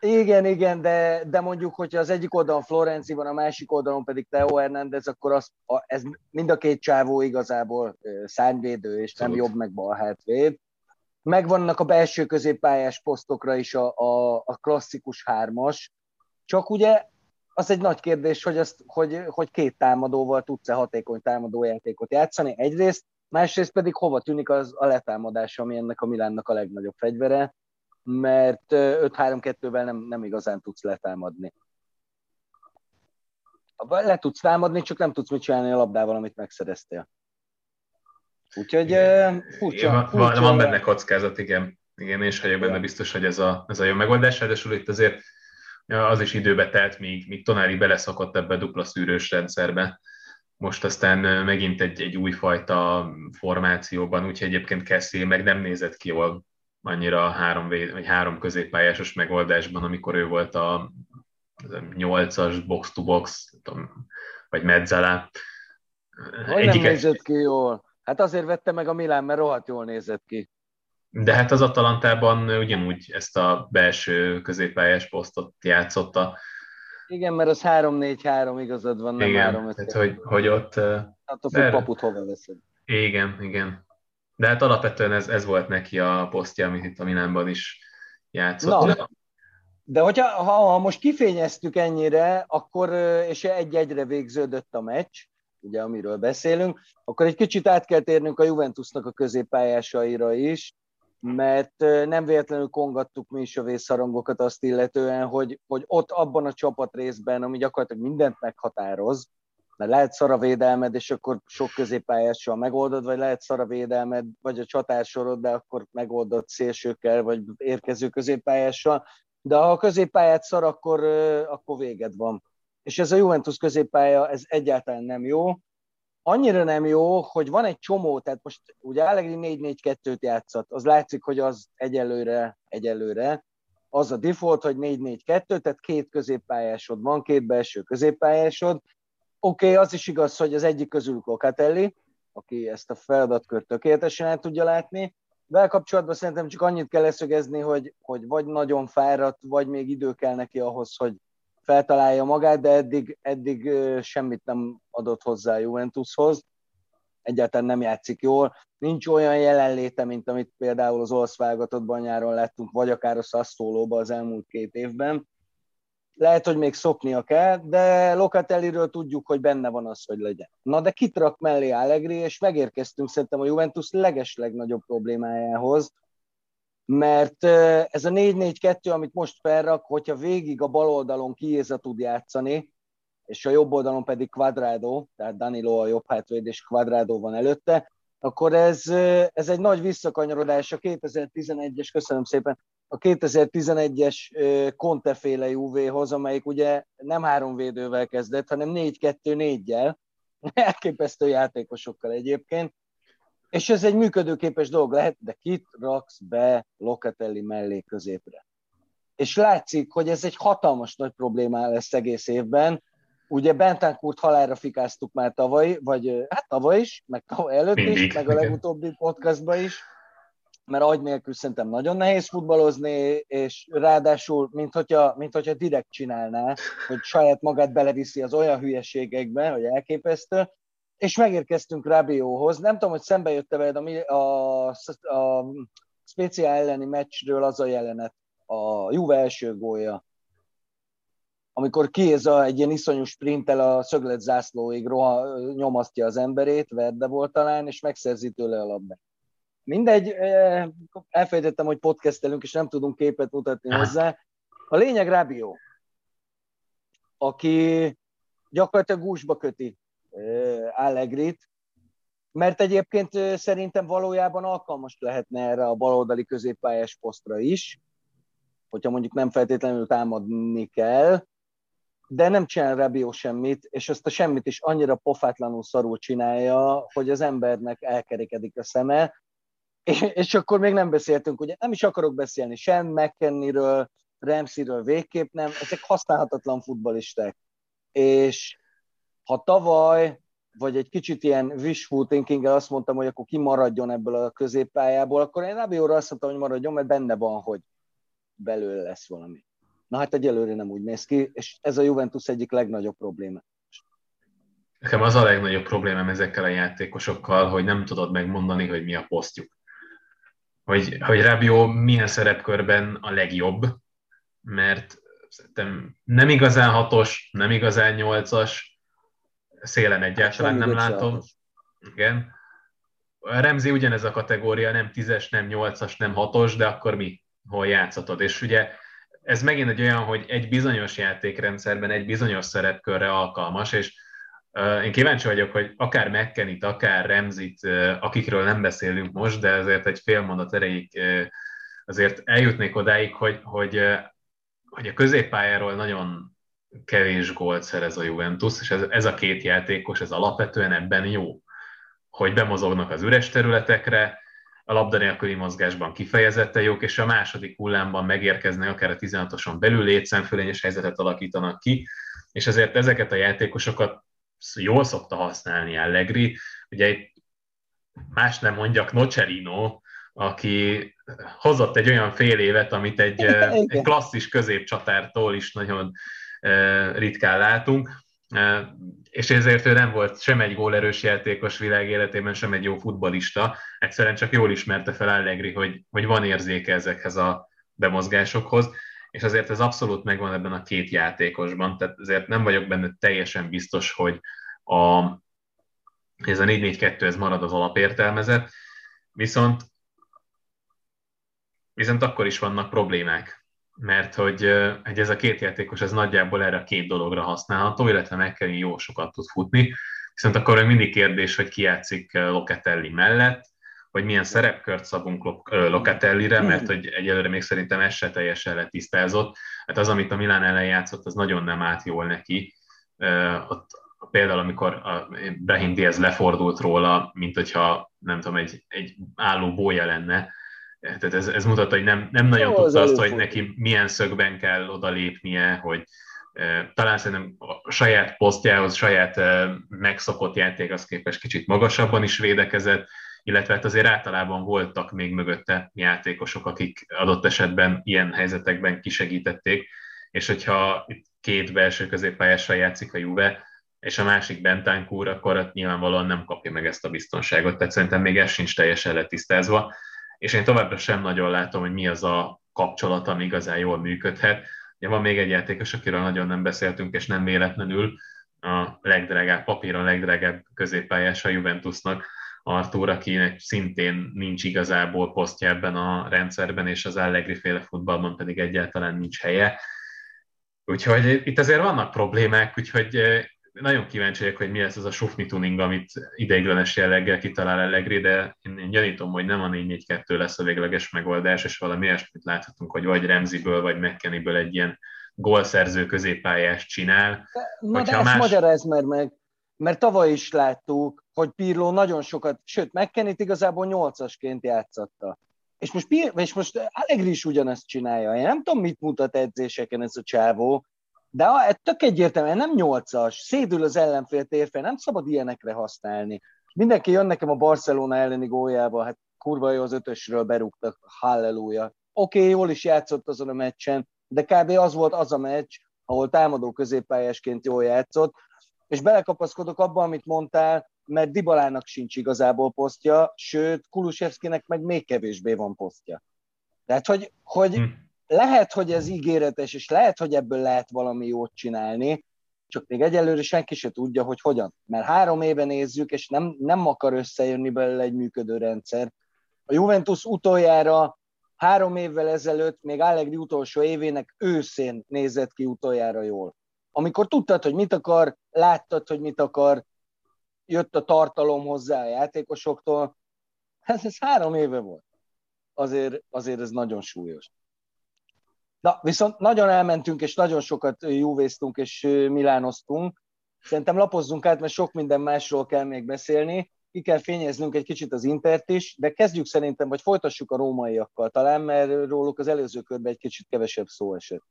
Igen, igen, de, de mondjuk, hogyha az egyik oldalon Florenci van, a másik oldalon pedig Teo Hernández, akkor az, a, ez mind a két csávó igazából szárnyvédő, és nem jobb meg bal hátvéd. Megvannak a belső középpályás posztokra is a, a, a klasszikus hármas, csak ugye az egy nagy kérdés, hogy, azt, hogy, hogy két támadóval tudsz-e hatékony támadójátékot játszani egyrészt, másrészt pedig hova tűnik az a letámadás, ami ennek a Milánnak a legnagyobb fegyvere, mert 5-3-2-vel nem, nem igazán tudsz letámadni. Le tudsz támadni, csak nem tudsz mit csinálni a labdával, amit megszereztél. Úgyhogy furcsa, van, furcsa. Van benne kockázat, igen. Igen, és vagyok benne biztos, hogy ez a, ez a jó megoldás. Ráadásul itt azért az is időbe telt, míg, míg Tonári beleszakadt ebbe a dupla szűrős rendszerbe. Most aztán megint egy, egy újfajta formációban, úgyhogy egyébként Kessie meg nem nézett ki jól annyira a három, vagy három középpályásos megoldásban, amikor ő volt a nyolcas box-to-box, vagy Mezzala. Hogy nem nézett ki jól? Hát azért vette meg a Milán, mert rohadt jól nézett ki. De hát az Atalantában ugyanúgy ezt a belső középpályás posztot játszotta. Igen, mert az 3-4-3 igazad van, nem igen, 3 tehát hogy, hogy ott... Hát a paput hova veszed? Igen, igen. De hát alapvetően ez, ez volt neki a posztja, amit itt a Milánban is játszott. Na, de hogyha ha, ha most kifényeztük ennyire, akkor, és egy-egyre végződött a meccs, ugye amiről beszélünk, akkor egy kicsit át kell térnünk a Juventusnak a középpályásaira is, mert nem véletlenül kongattuk mi is a vészharangokat azt illetően, hogy, hogy ott abban a csapat részben, ami gyakorlatilag mindent meghatároz, mert lehet szara védelmed, és akkor sok középpályással megoldod, vagy lehet szara védelmed, vagy a csatársorod, de akkor megoldod szélsőkkel, vagy érkező középpályással, de ha a középpályát szar, akkor, akkor véged van. És ez a Juventus középpálya, ez egyáltalán nem jó. Annyira nem jó, hogy van egy csomó, tehát most ugye Allegri 4-4-2-t játszott, az látszik, hogy az egyelőre, egyelőre, az a default, hogy 4-4-2, tehát két középpályásod van, két belső középpályásod, Oké, okay, az is igaz, hogy az egyik közül Locatelli, aki ezt a feladatkört tökéletesen el tudja látni. Vel kapcsolatban szerintem csak annyit kell leszögezni, hogy, hogy vagy nagyon fáradt, vagy még idő kell neki ahhoz, hogy feltalálja magát, de eddig, eddig semmit nem adott hozzá a Juventushoz. Egyáltalán nem játszik jól. Nincs olyan jelenléte, mint amit például az olasz válogatottban nyáron láttunk, vagy akár a Sassuolo az elmúlt két évben lehet, hogy még szoknia kell, de Locatelliről tudjuk, hogy benne van az, hogy legyen. Na de kit rak mellé Allegri, és megérkeztünk szerintem a Juventus leges legnagyobb problémájához, mert ez a 4-4-2, amit most felrak, hogyha végig a bal oldalon Kiéza tud játszani, és a jobb oldalon pedig Quadrado, tehát Danilo a jobb hátvéd, és Quadrado van előtte, akkor ez, ez egy nagy visszakanyarodás a 2011-es, köszönöm szépen, a 2011-es Conte-féle Juve-hoz, amelyik ugye nem három védővel kezdett, hanem 4-2-4-jel, elképesztő játékosokkal egyébként, és ez egy működőképes dolog lehet, de kit raksz be Locatelli mellé középre? És látszik, hogy ez egy hatalmas nagy probléma lesz egész évben, Ugye Bentancurt halálra fikáztuk már tavaly, vagy hát tavaly is, meg tavaly előtt Mindig. is, meg a legutóbbi podcastban is, mert agy nélkül szerintem nagyon nehéz futballozni, és ráadásul, mint hogyha, mint hogyha direkt csinálná, hogy saját magát beleviszi az olyan hülyeségekbe, hogy elképesztő, és megérkeztünk Rabióhoz. Nem tudom, hogy szembe jött-e veled a, a, a speciál elleni meccsről az a jelenet, a Juve első gólja, amikor a egy ilyen iszonyú sprinttel a szöglet zászlóig roha, nyomasztja az emberét, Verde volt talán, és megszerzi tőle a labdát. Mindegy, elfelejtettem, hogy podcastelünk, és nem tudunk képet mutatni hozzá. A lényeg Rabio, aki gyakorlatilag gúzsba köti Allegrit, mert egyébként szerintem valójában alkalmas lehetne erre a baloldali középpályás posztra is, hogyha mondjuk nem feltétlenül támadni kell, de nem csinál Rabio semmit, és ezt a semmit is annyira pofátlanul szarul csinálja, hogy az embernek elkerekedik a szeme, és, és akkor még nem beszéltünk, ugye nem is akarok beszélni sem McKenny-ről, Ramsey-ről végképp nem, ezek használhatatlan futbalisták. És ha tavaly, vagy egy kicsit ilyen wishful thinking azt mondtam, hogy akkor kimaradjon ebből a középpályából, akkor én Rabióra azt mondtam, hogy maradjon, mert benne van, hogy belőle lesz valami. Na hát egyelőre nem úgy néz ki, és ez a Juventus egyik legnagyobb probléma. Nekem az a legnagyobb problémám ezekkel a játékosokkal, hogy nem tudod megmondani, hogy mi a posztjuk. Hogy, hogy Rabio milyen szerepkörben a legjobb, mert szerintem nem igazán hatos, nem igazán nyolcas, szélen egyáltalán nem látom. Igen. Remzi ugyanez a kategória, nem tízes, nem nyolcas, nem hatos, de akkor mi? Hol játszhatod? És ugye ez megint egy olyan, hogy egy bizonyos játékrendszerben egy bizonyos szerepkörre alkalmas, és én kíváncsi vagyok, hogy akár McKennyt, akár Remzit, akikről nem beszélünk most, de azért egy fél mondat erejéig azért eljutnék odáig, hogy, hogy, hogy a középpályáról nagyon kevés gólt szerez a Juventus, és ez, ez a két játékos, ez alapvetően ebben jó, hogy bemozognak az üres területekre, a labda nélküli mozgásban kifejezetten jók, és a második hullámban megérkeznek, akár a 16-oson belül létszámfölényes helyzetet alakítanak ki, és ezért ezeket a játékosokat jól szokta használni Allegri. Ugye itt más nem mondjak, Nocerino, aki hozott egy olyan fél évet, amit egy, egy klasszis középcsatártól is nagyon ritkán látunk, és ezért ő nem volt sem egy gólerős játékos világ életében, sem egy jó futbalista. Egyszerűen csak jól ismerte fel Allegri, hogy, hogy van érzéke ezekhez a bemozgásokhoz, és azért ez abszolút megvan ebben a két játékosban, tehát azért nem vagyok benne teljesen biztos, hogy a, ez a 4-4-2 ez marad az alapértelmezet, viszont viszont akkor is vannak problémák mert hogy, hogy ez a két játékos ez nagyjából erre a két dologra használható, illetve McKenny jó sokat tud futni, viszont akkor még mindig kérdés, hogy ki játszik Locatelli mellett, hogy milyen szerepkört szabunk Locatellire, mert hogy egyelőre még szerintem ez se teljesen letisztázott. Hát az, amit a Milán ellen játszott, az nagyon nem állt jól neki. Ott például, amikor a Brahim Diaz lefordult róla, mint hogyha nem tudom, egy, egy álló bója lenne, tehát ez, ez mutatta, hogy nem, nem nagyon Jó, tudta az azt, hogy neki milyen szögben kell odalépnie, hogy e, talán szerintem a saját posztjához, saját e, megszokott játékhoz képest kicsit magasabban is védekezett, illetve hát azért általában voltak még mögötte játékosok, akik adott esetben ilyen helyzetekben kisegítették, és hogyha itt két belső középpályásra játszik a Juve, és a másik Bentancur, akkor nyilvánvalóan nem kapja meg ezt a biztonságot, tehát szerintem még ez sincs teljesen letisztázva és én továbbra sem nagyon látom, hogy mi az a kapcsolat, ami igazán jól működhet. Ugye van még egy játékos, akiről nagyon nem beszéltünk, és nem véletlenül a legdrágább, papíron a legdrágább középpályás a Juventusnak, Artur, akinek szintén nincs igazából posztja ebben a rendszerben, és az Allegri féle futballban pedig egyáltalán nincs helye. Úgyhogy itt azért vannak problémák, úgyhogy nagyon kíváncsi vagyok, hogy mi lesz ez a sufni tuning, amit ideiglenes jelleggel kitalál Allegri, de én, én gyanítom, hogy nem a 4-4-2 lesz a végleges megoldás, és valami ilyesmit láthatunk, hogy vagy Remziből, vagy McKennyből egy ilyen gólszerző középpályást csinál. Na de ezt más... magyarázd meg, meg, mert tavaly is láttuk, hogy Pirlo nagyon sokat, sőt, McKennyt igazából nyolcasként játszatta. És most, és most Allegri is ugyanezt csinálja. Én nem tudom, mit mutat edzéseken ez a csávó, de a, tök egyértelműen nem nyolcas, szédül az ellenfél térfel, nem szabad ilyenekre használni. Mindenki jön nekem a Barcelona elleni góljába, hát kurva jó az ötösről berúgtak, halleluja. Oké, okay, jól is játszott azon a meccsen, de kb. az volt az a meccs, ahol támadó középpályásként jól játszott, és belekapaszkodok abba, amit mondtál, mert Dibalának sincs igazából posztja, sőt, Kulusevskinek meg még kevésbé van posztja. Tehát, hogy, hogy hm. Lehet, hogy ez ígéretes, és lehet, hogy ebből lehet valami jót csinálni, csak még egyelőre senki se tudja, hogy hogyan. Mert három éve nézzük, és nem, nem akar összejönni belőle egy működő rendszer. A Juventus utoljára három évvel ezelőtt, még Allegri utolsó évének őszén nézett ki utoljára jól. Amikor tudtad, hogy mit akar, láttad, hogy mit akar, jött a tartalom hozzá a játékosoktól, ez, ez három éve volt. Azért, azért ez nagyon súlyos. Na, viszont nagyon elmentünk, és nagyon sokat júvéztunk, és milánoztunk. Szerintem lapozzunk át, mert sok minden másról kell még beszélni. Ki kell fényeznünk egy kicsit az Intert is, de kezdjük szerintem, vagy folytassuk a rómaiakkal talán, mert róluk az előző körben egy kicsit kevesebb szó esett.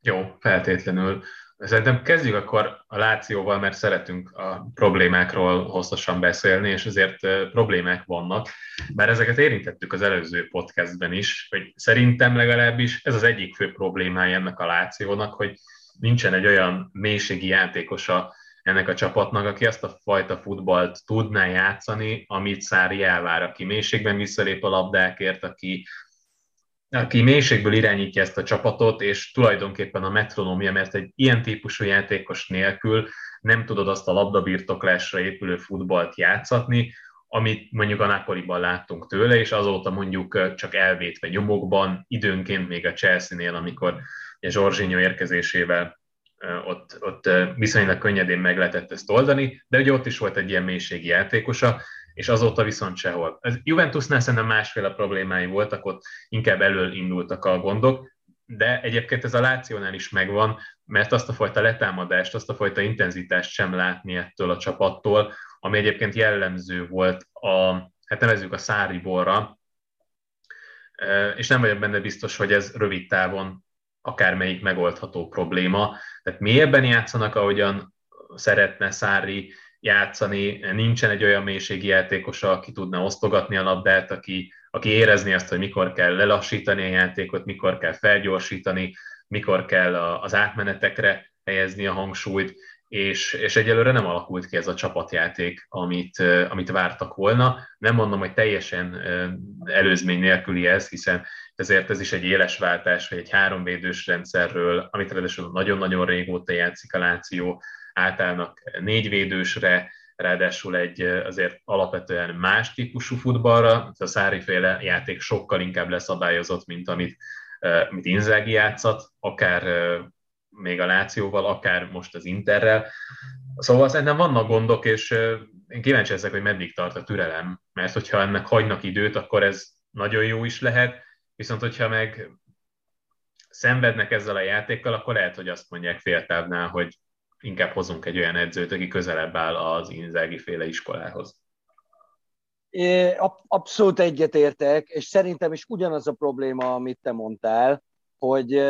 Jó, feltétlenül. Szerintem kezdjük akkor a Lációval, mert szeretünk a problémákról hosszasan beszélni, és ezért problémák vannak. Bár ezeket érintettük az előző podcastben is, hogy szerintem legalábbis ez az egyik fő problémája ennek a Lációnak, hogy nincsen egy olyan mélységi játékosa ennek a csapatnak, aki azt a fajta futballt tudná játszani, amit Szári elvár, aki mélységben visszalép a labdákért, aki aki mélységből irányítja ezt a csapatot, és tulajdonképpen a metronomia, mert egy ilyen típusú játékos nélkül nem tudod azt a labdabirtoklásra épülő futballt játszatni, amit mondjuk a Napoliban láttunk tőle, és azóta mondjuk csak elvétve nyomokban, időnként még a Chelsea-nél, amikor a Zsorzsinyó érkezésével ott, ott viszonylag könnyedén meg lehetett ezt oldani, de ugye ott is volt egy ilyen mélységi játékosa, és azóta viszont sehol. Az Juventusnál szerintem másféle problémái voltak, ott inkább elől indultak a gondok, de egyébként ez a Lációnál is megvan, mert azt a fajta letámadást, azt a fajta intenzitást sem látni ettől a csapattól, ami egyébként jellemző volt a, hát nevezzük a Száriborra, és nem vagyok benne biztos, hogy ez rövid távon akármelyik megoldható probléma. Tehát mélyebben játszanak, ahogyan szeretne Szári, játszani, nincsen egy olyan mélységi játékosa, aki tudna osztogatni a labdát, aki, aki érezni azt, hogy mikor kell lelassítani a játékot, mikor kell felgyorsítani, mikor kell az átmenetekre helyezni a hangsúlyt, és, és egyelőre nem alakult ki ez a csapatjáték, amit, amit vártak volna. Nem mondom, hogy teljesen előzmény nélküli ez, hiszen ezért ez is egy éles váltás, hogy egy háromvédős rendszerről, amit ráadásul nagyon-nagyon régóta játszik a Láció, átállnak négy védősre, ráadásul egy azért alapvetően más típusú futballra, a Szári-féle játék sokkal inkább leszabályozott, mint amit, mint Inzági játszat, akár még a Lációval, akár most az Interrel. Szóval szerintem vannak gondok, és én kíváncsi ezek, hogy meddig tart a türelem, mert hogyha ennek hagynak időt, akkor ez nagyon jó is lehet, viszont hogyha meg szenvednek ezzel a játékkal, akkor lehet, hogy azt mondják féltávnál, hogy inkább hozunk egy olyan edzőt, aki közelebb áll az Inzági féle iskolához. Abszolút egyetértek, és szerintem is ugyanaz a probléma, amit te mondtál, hogy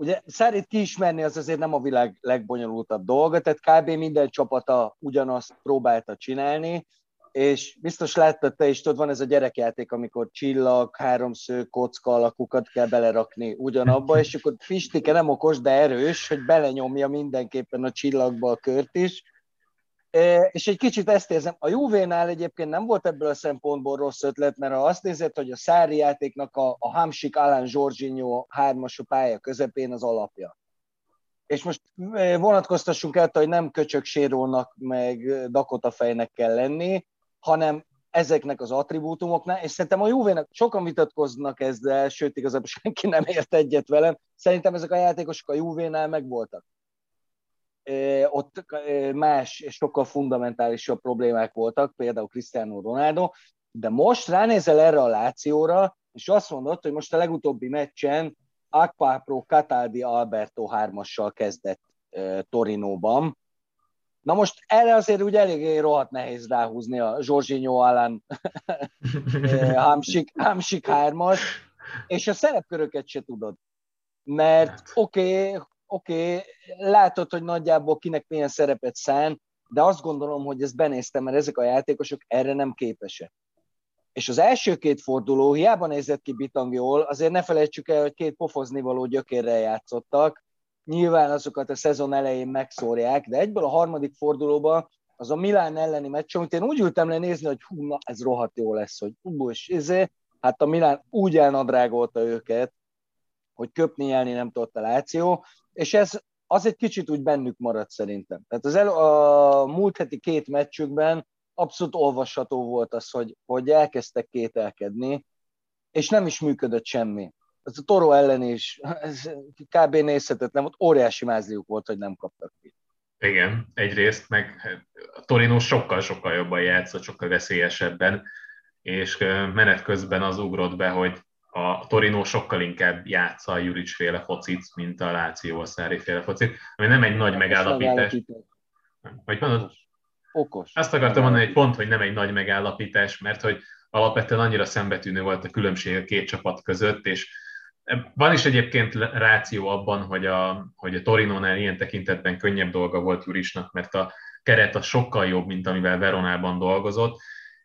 ugye szerint kiismerni az azért nem a világ legbonyolultabb dolga, tehát kb. minden csapata ugyanazt próbálta csinálni, és biztos láttad te is, tudod, van ez a gyerekjáték, amikor csillag, háromszög, kocka alakukat kell belerakni ugyanabba, és akkor Fistike nem okos, de erős, hogy belenyomja mindenképpen a csillagba a kört is. E, és egy kicsit ezt érzem, a Juvénál egyébként nem volt ebből a szempontból rossz ötlet, mert ha azt nézed, hogy a Szári játéknak a, a Hamsik Alan Jorginho hármas a pálya közepén az alapja. És most e, vonatkoztassunk el, hogy nem köcsök sérónak, meg Dakota fejnek kell lenni, hanem ezeknek az attribútumoknál, és szerintem a Juve-nak sokan vitatkoznak ezzel, sőt igazából senki nem ért egyet velem, szerintem ezek a játékosok a Juve-nál megvoltak. Ott más és sokkal fundamentálisabb problémák voltak, például Cristiano Ronaldo, de most ránézel erre a Lációra, és azt mondod, hogy most a legutóbbi meccsen Akpapro Cataldi Alberto hármassal kezdett Torinóban, Na most erre azért úgy eléggé rohadt nehéz ráhúzni a Zsorzsinyó ellen Hamsik, Hamsik hármas, és a szerepköröket se tudod. Mert hát. oké, okay, oké, okay, látod, hogy nagyjából kinek milyen szerepet szán, de azt gondolom, hogy ezt benéztem, mert ezek a játékosok erre nem képesek. És az első két forduló hiába nézett ki Bitang jól, azért ne felejtsük el, hogy két pofozni való gyökérrel játszottak, nyilván azokat a szezon elején megszórják, de egyből a harmadik fordulóban az a Milán elleni meccs, amit én úgy ültem le nézni, hogy hú, na, ez rohadt jó lesz, hogy hú, és izé, hát a Milán úgy elnadrágolta őket, hogy köpni jelni nem tudott a Láció, és ez az egy kicsit úgy bennük maradt szerintem. Tehát az el, a múlt heti két meccsükben abszolút olvasható volt az, hogy, hogy elkezdtek kételkedni, és nem is működött semmi. Ez a Toro ellen is, ez kb. nézhetetlen volt, óriási mázliuk volt, hogy nem kaptak ki. Igen, egyrészt, meg a Torino sokkal-sokkal jobban játszott, sokkal veszélyesebben, és menet közben az ugrott be, hogy a Torino sokkal inkább játsza a Juric féle focit, mint a Láció Szári féle focit, ami nem egy nagy megállapítás. Vagy mondod? Okos. Azt akartam mondani, hogy pont, hogy nem egy nagy megállapítás, mert hogy alapvetően annyira szembetűnő volt a különbség a két csapat között, és van is egyébként ráció abban, hogy a, hogy a Torinónál ilyen tekintetben könnyebb dolga volt Jurisnak, mert a keret a sokkal jobb, mint amivel Veronában dolgozott,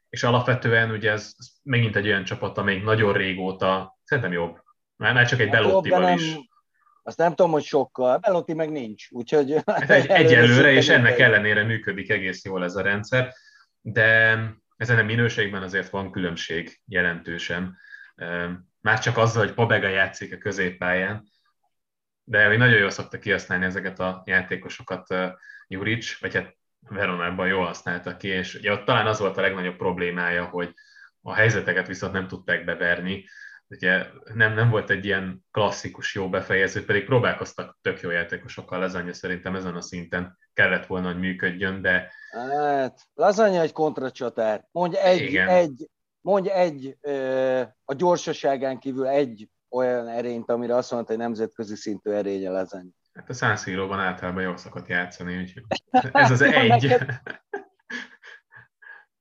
és alapvetően ugye ez, ez megint egy olyan csapat, amelyik nagyon régóta, szerintem jobb, már, már csak egy hát Belottival is. Azt nem tudom, hogy sokkal, Belotti meg nincs, úgyhogy... Hát egy, egyelőre, és ennek ellenére működik egész jól ez a rendszer, de ezen a minőségben azért van különbség jelentősen. Már csak azzal, hogy Pobega játszik a középpályán, de hogy nagyon jól szokta kihasználni ezeket a játékosokat Juric, vagy hát Veronában jól használta ki, és ugye ott talán az volt a legnagyobb problémája, hogy a helyzeteket viszont nem tudták beverni, ugye nem, nem volt egy ilyen klasszikus jó befejező, pedig próbálkoztak tök jó játékosokkal, Lazanya szerintem ezen a szinten kellett volna, hogy működjön, de... Hát, Lazanya egy kontracsatár. Mondj egy, Igen. egy, mondj egy a gyorsaságán kívül egy olyan erényt, amire azt mondta, hogy nemzetközi szintű erénye Lazanya. Hát a San Siro-ban általában jól szokott játszani, úgyhogy ez az egy.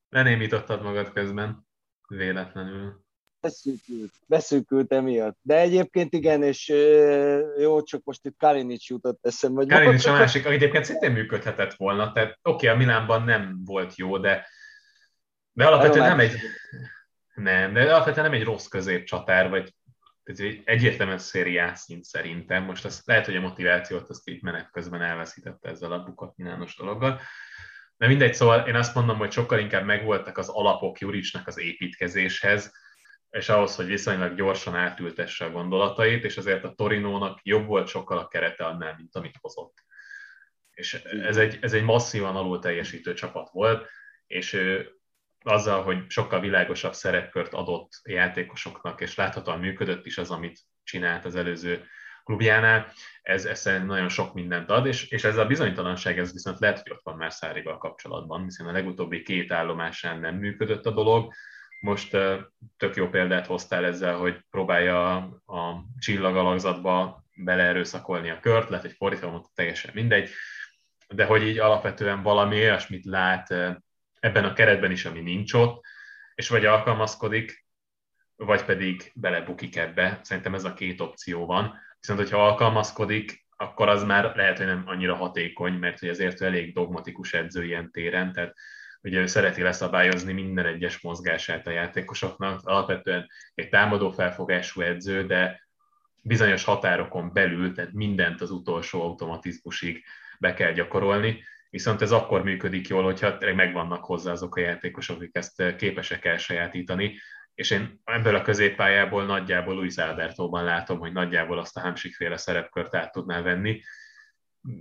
Lenémítottad magad közben, véletlenül. Beszűkült, beszűkült emiatt. De egyébként igen, és jó, csak most itt Kalinic jutott eszembe. Kalinic a másik, egyébként szintén működhetett volna, tehát oké, okay, a Milánban nem volt jó, de, de alapvetően nem egy, nem, de alapvetően nem egy rossz középcsatár, vagy ez egy egyértelműen szériás szint szerintem. Most azt lehet, hogy a motivációt azt így menet közben elveszítette ezzel a bukat minános dologgal. De mindegy, szóval én azt mondom, hogy sokkal inkább megvoltak az alapok Juricsnak az építkezéshez, és ahhoz, hogy viszonylag gyorsan átültesse a gondolatait, és azért a Torinónak jobb volt sokkal a kerete annál, mint amit hozott. És ez egy, ez egy masszívan alul teljesítő csapat volt, és azzal, hogy sokkal világosabb szerepkört adott játékosoknak, és láthatóan működött is az, amit csinált az előző klubjánál, ez, ez nagyon sok mindent ad, és, és ez a bizonytalanság, ez viszont lehet, hogy ott van már Szárival kapcsolatban, hiszen a legutóbbi két állomásán nem működött a dolog, most tök jó példát hoztál ezzel, hogy próbálja a csillagalakzatba beleerőszakolni a kört, lehet, hogy fordítva mondta, teljesen mindegy, de hogy így alapvetően valami olyasmit lát ebben a keretben is, ami nincs ott, és vagy alkalmazkodik, vagy pedig belebukik ebbe. Szerintem ez a két opció van. Viszont, hogyha alkalmazkodik, akkor az már lehet, hogy nem annyira hatékony, mert hogy azért elég dogmatikus edző ilyen téren, tehát ugye ő szereti leszabályozni minden egyes mozgását a játékosoknak, alapvetően egy támadó felfogású edző, de bizonyos határokon belül, tehát mindent az utolsó automatizmusig be kell gyakorolni, viszont ez akkor működik jól, hogyha megvannak hozzá azok a játékosok, akik ezt képesek elsajátítani, és én ebből a középpályából nagyjából Luis Albertóban látom, hogy nagyjából azt a hámsikféle szerepkört át tudná venni,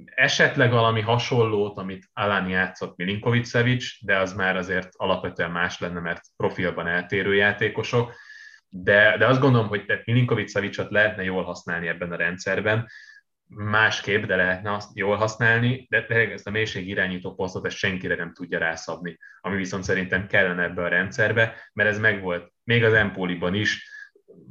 esetleg valami hasonlót, amit Alan játszott Milinkovic de az már azért alapvetően más lenne, mert profilban eltérő játékosok, de, de azt gondolom, hogy Milinkovic lehetne jól használni ebben a rendszerben, másképp, de lehetne azt jól használni, de ezt a mélység irányító posztot ezt senkire nem tudja rászabni, ami viszont szerintem kellene ebbe a rendszerbe, mert ez megvolt még az Empoliban is,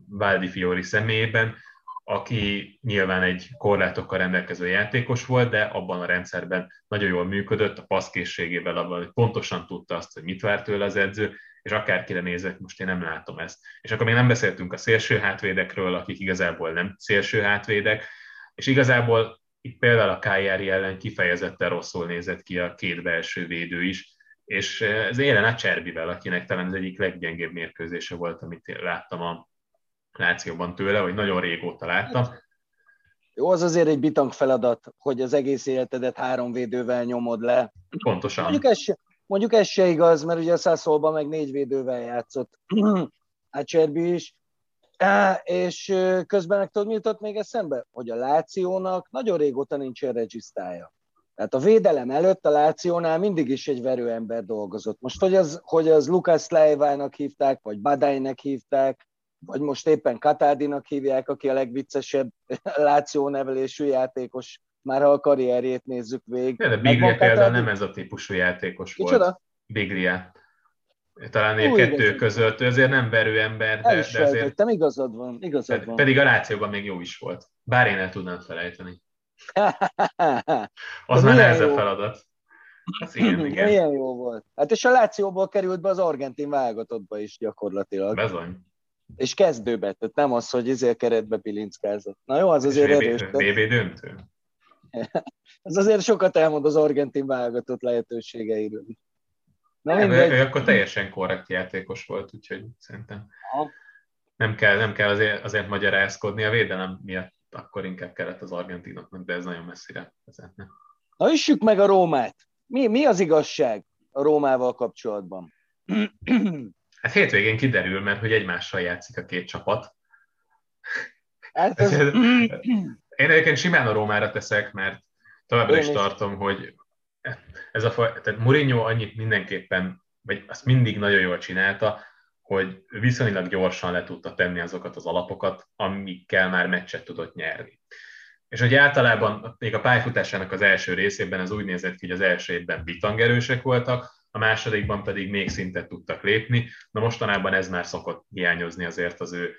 Valdi Fiori személyében, aki nyilván egy korlátokkal rendelkező játékos volt, de abban a rendszerben nagyon jól működött, a passzkészségével abban, hogy pontosan tudta azt, hogy mit vár tőle az edző, és akárkire nézek, most én nem látom ezt. És akkor még nem beszéltünk a szélső hátvédekről, akik igazából nem szélső hátvédek, és igazából itt például a Kájári ellen kifejezetten rosszul nézett ki a két belső védő is, és ez élen a Cserbivel, akinek talán az egyik leggyengébb mérkőzése volt, amit láttam a Lációban tőle, hogy nagyon régóta láttam. Jó, az azért egy bitang feladat, hogy az egész életedet három védővel nyomod le. Pontosan. Mondjuk ez se, mondjuk ez se igaz, mert ugye a Szászolban meg négy védővel játszott. Cserbi is. És közben tudod, mi jutott még eszembe? Hogy a Lációnak nagyon régóta nincsen regisztája. Tehát a védelem előtt a Lációnál mindig is egy verőember dolgozott. Most, hogy az, hogy az Lukas Leivának hívták, vagy Badainek hívták, vagy most éppen Katádinak hívják, aki a legviccesebb Láció nevelésű játékos, már ha a karrierjét nézzük végig. De Biglia például nem ez a típusú játékos Kicsoda? volt. Biglia. Talán egy kettő igaz. között, ő azért nem verő ember, de, de azért... igazad van, igazad van. Pedig a Lációban még jó is volt. Bár én el tudnám felejteni. Az már nehezebb feladat. Az igen, igen. Milyen jó volt. Hát és a Lációból került be az argentin válogatottba is gyakorlatilag. Bezony. És kezdőbe, tehát nem az, hogy ezért keretbe pilinckázat. Na jó, az azért erős. VB döntő? Ez azért sokat elmond az argentin válogatott lehetőségeiről. Na, nem, ő, ő akkor teljesen korrekt játékos volt, úgyhogy szerintem nem kell, nem kell azért, azért magyarázkodni a védelem miatt, akkor inkább kellett az argentinoknak, de ez nagyon messzire vezetne. Na, üssük meg a Rómát. Mi, mi az igazság a Rómával kapcsolatban? Hát hétvégén kiderül, mert hogy egymással játszik a két csapat. Hát ez... Én egyébként simán a Rómára teszek, mert továbbra is, is tartom, hogy ez a tehát Mourinho annyit mindenképpen, vagy azt mindig nagyon jól csinálta, hogy viszonylag gyorsan le tudta tenni azokat az alapokat, amikkel már meccset tudott nyerni. És hogy általában még a pályafutásának az első részében ez úgy nézett ki, hogy az első évben bitangerősek voltak, a másodikban pedig még szintet tudtak lépni. Na mostanában ez már szokott hiányozni azért az ő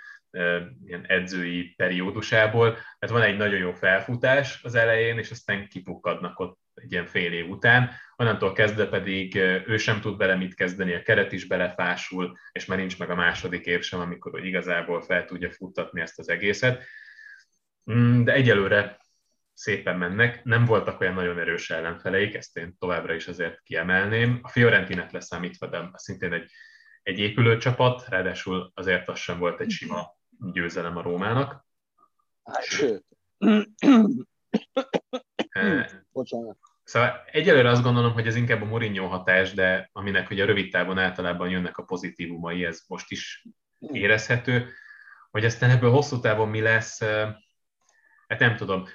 ilyen edzői periódusából. Tehát van egy nagyon jó felfutás az elején, és aztán kipukkadnak ott egy ilyen fél év után. Onnantól kezdve pedig ő sem tud bele mit kezdeni, a keret is belefásul, és már nincs meg a második év sem, amikor hogy igazából fel tudja futtatni ezt az egészet. Mm, de egyelőre szépen mennek, nem voltak olyan nagyon erős ellenfeleik, ezt én továbbra is azért kiemelném. A Fiorentinet leszámítva, de szintén egy, egy épülő csapat, ráadásul azért az sem volt egy sima győzelem a Rómának. Hát, sőt. Bocsánat. Szóval egyelőre azt gondolom, hogy ez inkább a Mourinho hatás, de aminek ugye a rövid távon általában jönnek a pozitívumai, ez most is érezhető. Hogy aztán ebből hosszú távon mi lesz, hát nem tudom.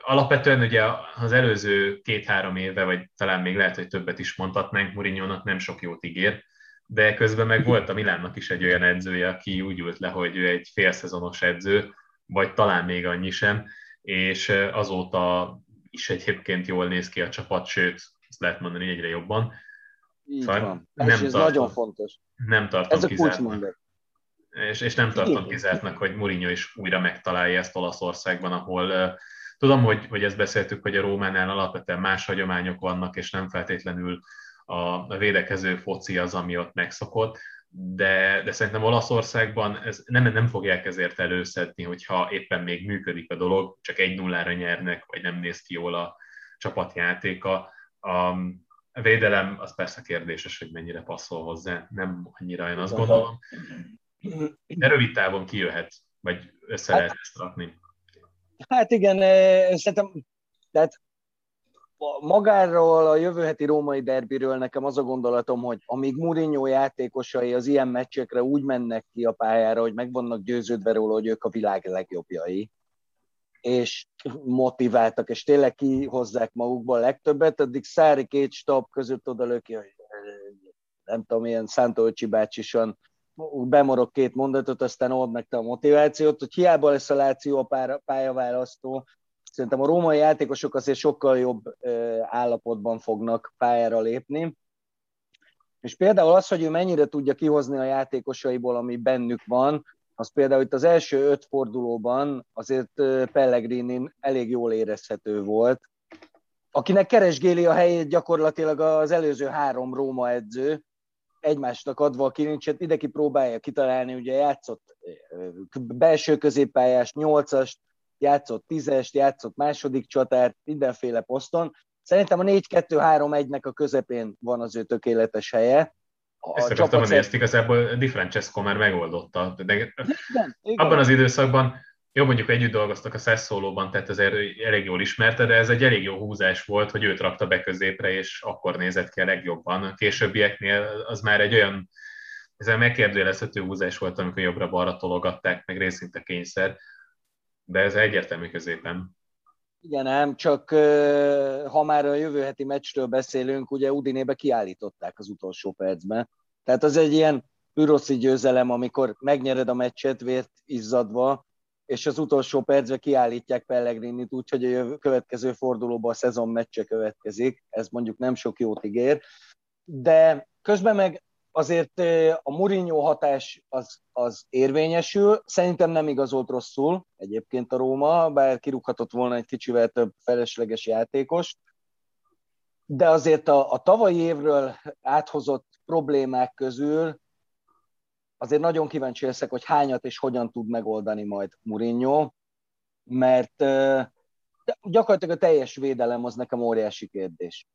Alapvetően ugye az előző két-három éve, vagy talán még lehet, hogy többet is mondhatnánk, mourinho nem sok jót ígér, de közben meg volt a Milánnak is egy olyan edzője, aki úgy ült le, hogy ő egy félszezonos edző, vagy talán még annyi sem, és azóta is egyébként jól néz ki a csapat, sőt, ezt lehet mondani egyre jobban. Így szóval van. Nem és ez tartom, nagyon fontos. Nem tartom ez a kizártnak. És, és nem tartom Igen. kizártnak, hogy Mourinho is újra megtalálja ezt Olaszországban, ahol uh, tudom, hogy, hogy ezt beszéltük, hogy a Rómánál alapvetően más hagyományok vannak, és nem feltétlenül a, a védekező foci az, ami ott megszokott, de, de szerintem Olaszországban ez nem, nem fogják ezért előszedni, hogyha éppen még működik a dolog, csak egy nullára nyernek, vagy nem néz ki jól a csapatjátéka. A védelem az persze kérdéses, hogy mennyire passzol hozzá, nem annyira én azt gondolom. De rövid távon kijöhet, vagy össze hát, lehet ezt rakni. Hát igen, szerintem tehát magáról, a jövő heti római derbiről nekem az a gondolatom, hogy amíg Mourinho játékosai az ilyen meccsekre úgy mennek ki a pályára, hogy meg vannak győződve róla, hogy ők a világ legjobbjai, és motiváltak, és tényleg kihozzák magukból a legtöbbet, addig Szári két stab között oda löki, hogy nem tudom, ilyen Szántolcsi bácsisan bemorog két mondatot, aztán old meg te a motivációt, hogy hiába lesz a Láció a pályaválasztó, Szerintem a római játékosok azért sokkal jobb állapotban fognak pályára lépni. És például az, hogy ő mennyire tudja kihozni a játékosaiból, ami bennük van, az például itt az első öt fordulóban azért Pellegrini elég jól érezhető volt, akinek keresgéli a helyét gyakorlatilag az előző három Róma edző, egymásnak adva a kilincset, ide ki próbálja kitalálni, ugye játszott belső középpályás, nyolcast, játszott tízest, játszott második csatárt, mindenféle poszton. Szerintem a 4-2-3-1-nek a közepén van az ő tökéletes helye. A Ezt akartam mondani, ezt igazából Di Francesco már megoldotta. De igen, igen. Abban az időszakban jó, mondjuk együtt dolgoztak a Szeszólóban, tehát azért elég jól ismerte, de ez egy elég jó húzás volt, hogy őt rakta be középre, és akkor nézett ki a legjobban. A későbbieknél az már egy olyan, ezzel megkérdőjelezhető húzás volt, amikor jobbra-balra tologatták, meg részint a kényszer, de ez egyértelmű középen. Igen, nem, csak ha már a jövő heti meccsről beszélünk, ugye Udinébe kiállították az utolsó percben. Tehát az egy ilyen üroszi győzelem, amikor megnyered a meccset vért izzadva, és az utolsó percben kiállítják Pellegrinit, úgyhogy a következő fordulóban a szezon meccse következik. Ez mondjuk nem sok jót ígér. De közben meg azért a Mourinho hatás az, az érvényesül. Szerintem nem igazolt rosszul egyébként a Róma, bár kirúghatott volna egy kicsivel több felesleges játékost. De azért a, a tavalyi évről áthozott problémák közül azért nagyon kíváncsi leszek, hogy hányat és hogyan tud megoldani majd Mourinho, mert gyakorlatilag a teljes védelem az nekem óriási kérdés.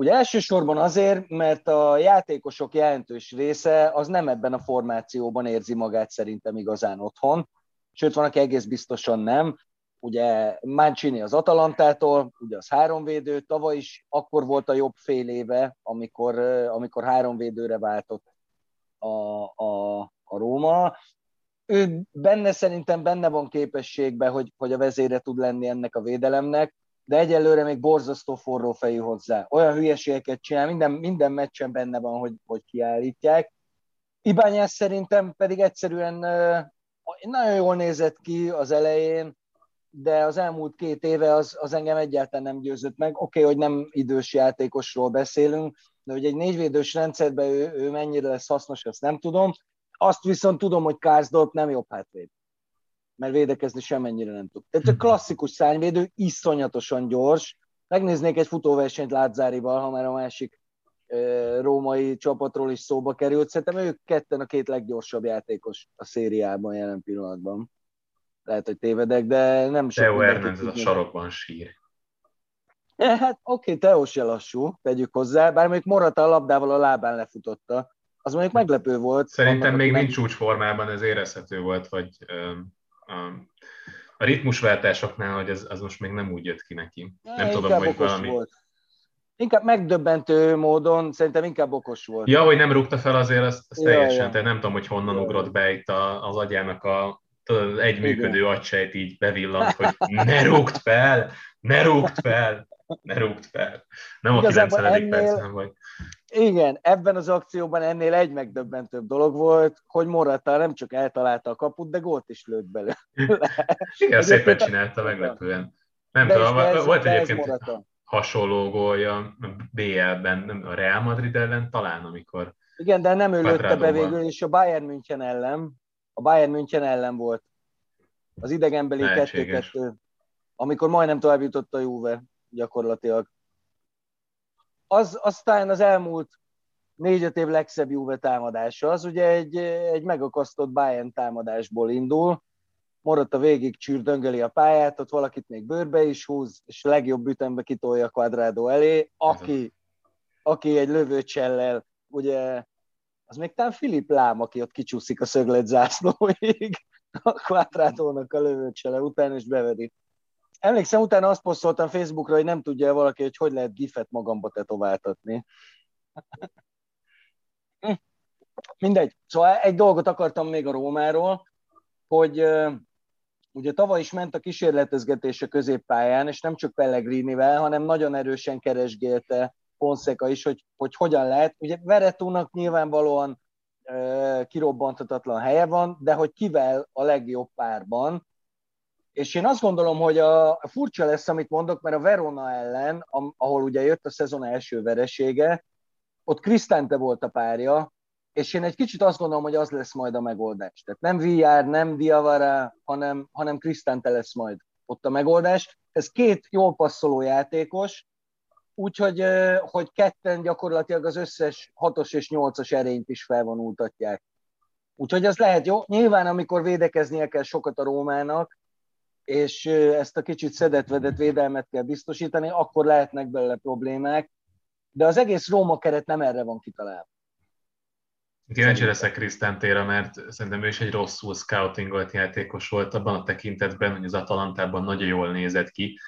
Ugye elsősorban azért, mert a játékosok jelentős része az nem ebben a formációban érzi magát szerintem igazán otthon, sőt van, aki egész biztosan nem. Ugye Mancini az Atalantától, ugye az háromvédő, tavaly is akkor volt a jobb fél éve, amikor, amikor háromvédőre váltott a, a, a Róma. Ő benne szerintem benne van képességbe, hogy, hogy a vezére tud lenni ennek a védelemnek, de egyelőre még borzasztó forró fejű hozzá. Olyan hülyeségeket csinál, minden, minden meccsen benne van, hogy, hogy kiállítják. Ibányás szerintem pedig egyszerűen nagyon jól nézett ki az elején, de az elmúlt két éve az, az engem egyáltalán nem győzött meg. Oké, okay, hogy nem idős játékosról beszélünk, de hogy egy négyvédős rendszerben ő, ő mennyire lesz hasznos, azt nem tudom. Azt viszont tudom, hogy Kárzdorp nem jobb hátvéd mert védekezni semennyire nem tud. Tehát a klasszikus szányvédő, iszonyatosan gyors. Megnéznék egy futóversenyt Látzárival, ha már a másik római csapatról is szóba került. Szerintem ők ketten a két leggyorsabb játékos a szériában jelen pillanatban. Lehet, hogy tévedek, de nem sok. Teo Hernández a sarokban sír. Ja, hát oké, okay, Teo se lassú, tegyük hozzá, bár még Morata a labdával a lábán lefutotta. Az mondjuk meglepő volt. Szerintem annak, még nincs csúcsformában, ez érezhető volt, hogy a, a ritmusváltásoknál, hogy ez, az most még nem úgy jött ki neki. Nem nem tudom, hogy valami... Volt. Inkább megdöbbentő módon, szerintem inkább okos volt. Ja, hogy nem rúgta fel azért, azt, azt ja, teljesen, ja. tehát nem tudom, hogy honnan ja. ugrott be itt a, az agyának a tudod, egy működő agysejt így bevillant, hogy ne rúgt fel, ne rúgt fel, ne rúgt fel. Nem Igazából a 90. ennél, percen vagy. Igen, ebben az akcióban ennél egy megdöbbentőbb dolog volt, hogy Morata nem csak eltalálta a kaput, de gólt is lőtt belőle. Igen, szépen csinálta meglepően. Nem de tudom, ez, volt egyébként hasonló gólja BL-ben, a Real Madrid ellen talán, amikor Igen, de nem ő lőtte be végül, és a Bayern München ellen, a Bayern München ellen volt. Az idegenbeli 2-2, amikor majdnem tovább jutott a Juve gyakorlatilag az aztán az elmúlt négy-öt év legszebb Juve támadása, az ugye egy, egy megakasztott Bayern támadásból indul, a végig csürdöngeli a pályát, ott valakit még bőrbe is húz, és legjobb ütembe kitolja a Quadrado elé, aki, aki egy lövőcsellel, ugye, az még talán Filip Lám, aki ott kicsúszik a szöglet zászlóig, a Quadradónak a lövőcsele után, és bevedi emlékszem, utána azt posztoltam Facebookra, hogy nem tudja valaki, hogy hogy lehet gifet magamba tetováltatni. Mindegy. Szóval egy dolgot akartam még a Rómáról, hogy ugye tavaly is ment a kísérletezgetés a középpályán, és nem csak Pellegrinivel, hanem nagyon erősen keresgélte Fonseca is, hogy, hogy hogyan lehet. Ugye Veretúnak nyilvánvalóan kirobbantatatlan helye van, de hogy kivel a legjobb párban, és én azt gondolom, hogy a, furcsa lesz, amit mondok, mert a Verona ellen, ahol ugye jött a szezon első veresége, ott Krisztánte volt a párja, és én egy kicsit azt gondolom, hogy az lesz majd a megoldás. Tehát nem VR, nem Diavara, hanem, hanem Krisztánte lesz majd ott a megoldás. Ez két jól passzoló játékos, úgyhogy hogy ketten gyakorlatilag az összes hatos és nyolcas erényt is felvonultatják. Úgyhogy az lehet jó. Nyilván, amikor védekeznie kell sokat a Rómának, és ezt a kicsit szedett-vedett védelmet kell biztosítani, akkor lehetnek belőle problémák, de az egész Róma keret nem erre van kitalálva. Kíváncsi leszek Krisztántéra, mert szerintem ő is egy rosszul scoutingolt játékos volt abban a tekintetben, hogy az Atalantában nagyon jól nézett ki,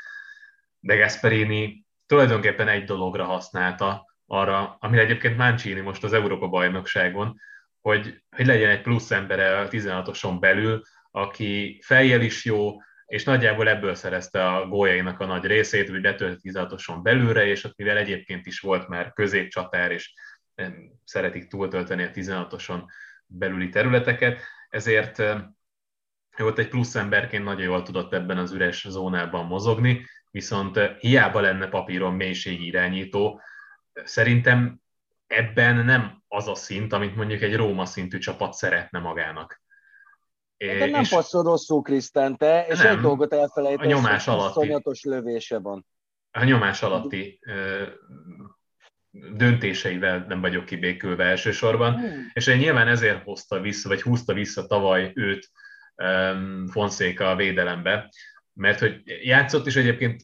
de Gasperini tulajdonképpen egy dologra használta, arra, amire egyébként Mancini most az Európa-bajnokságon, hogy, hogy legyen egy plusz embere a 16-oson belül, aki fejjel is jó, és nagyjából ebből szerezte a góljainak a nagy részét, hogy betölt 16-oson belülre, és ott mivel egyébként is volt már középcsatár, és szeretik túltölteni a 16-oson belüli területeket, ezért volt egy plusz emberként nagyon jól tudott ebben az üres zónában mozogni, viszont hiába lenne papíron mélységi irányító, szerintem ebben nem az a szint, amit mondjuk egy Róma szintű csapat szeretne magának. De nem passzol rosszul Krisztán, te, és nem, egy dolgot elfelejtesz, a nyomás alatti, lövése van. A nyomás alatti döntéseivel nem vagyok kibékülve elsősorban, hmm. és én nyilván ezért hozta vissza, vagy húzta vissza tavaly őt um, Fonszéka a védelembe, mert hogy játszott is egyébként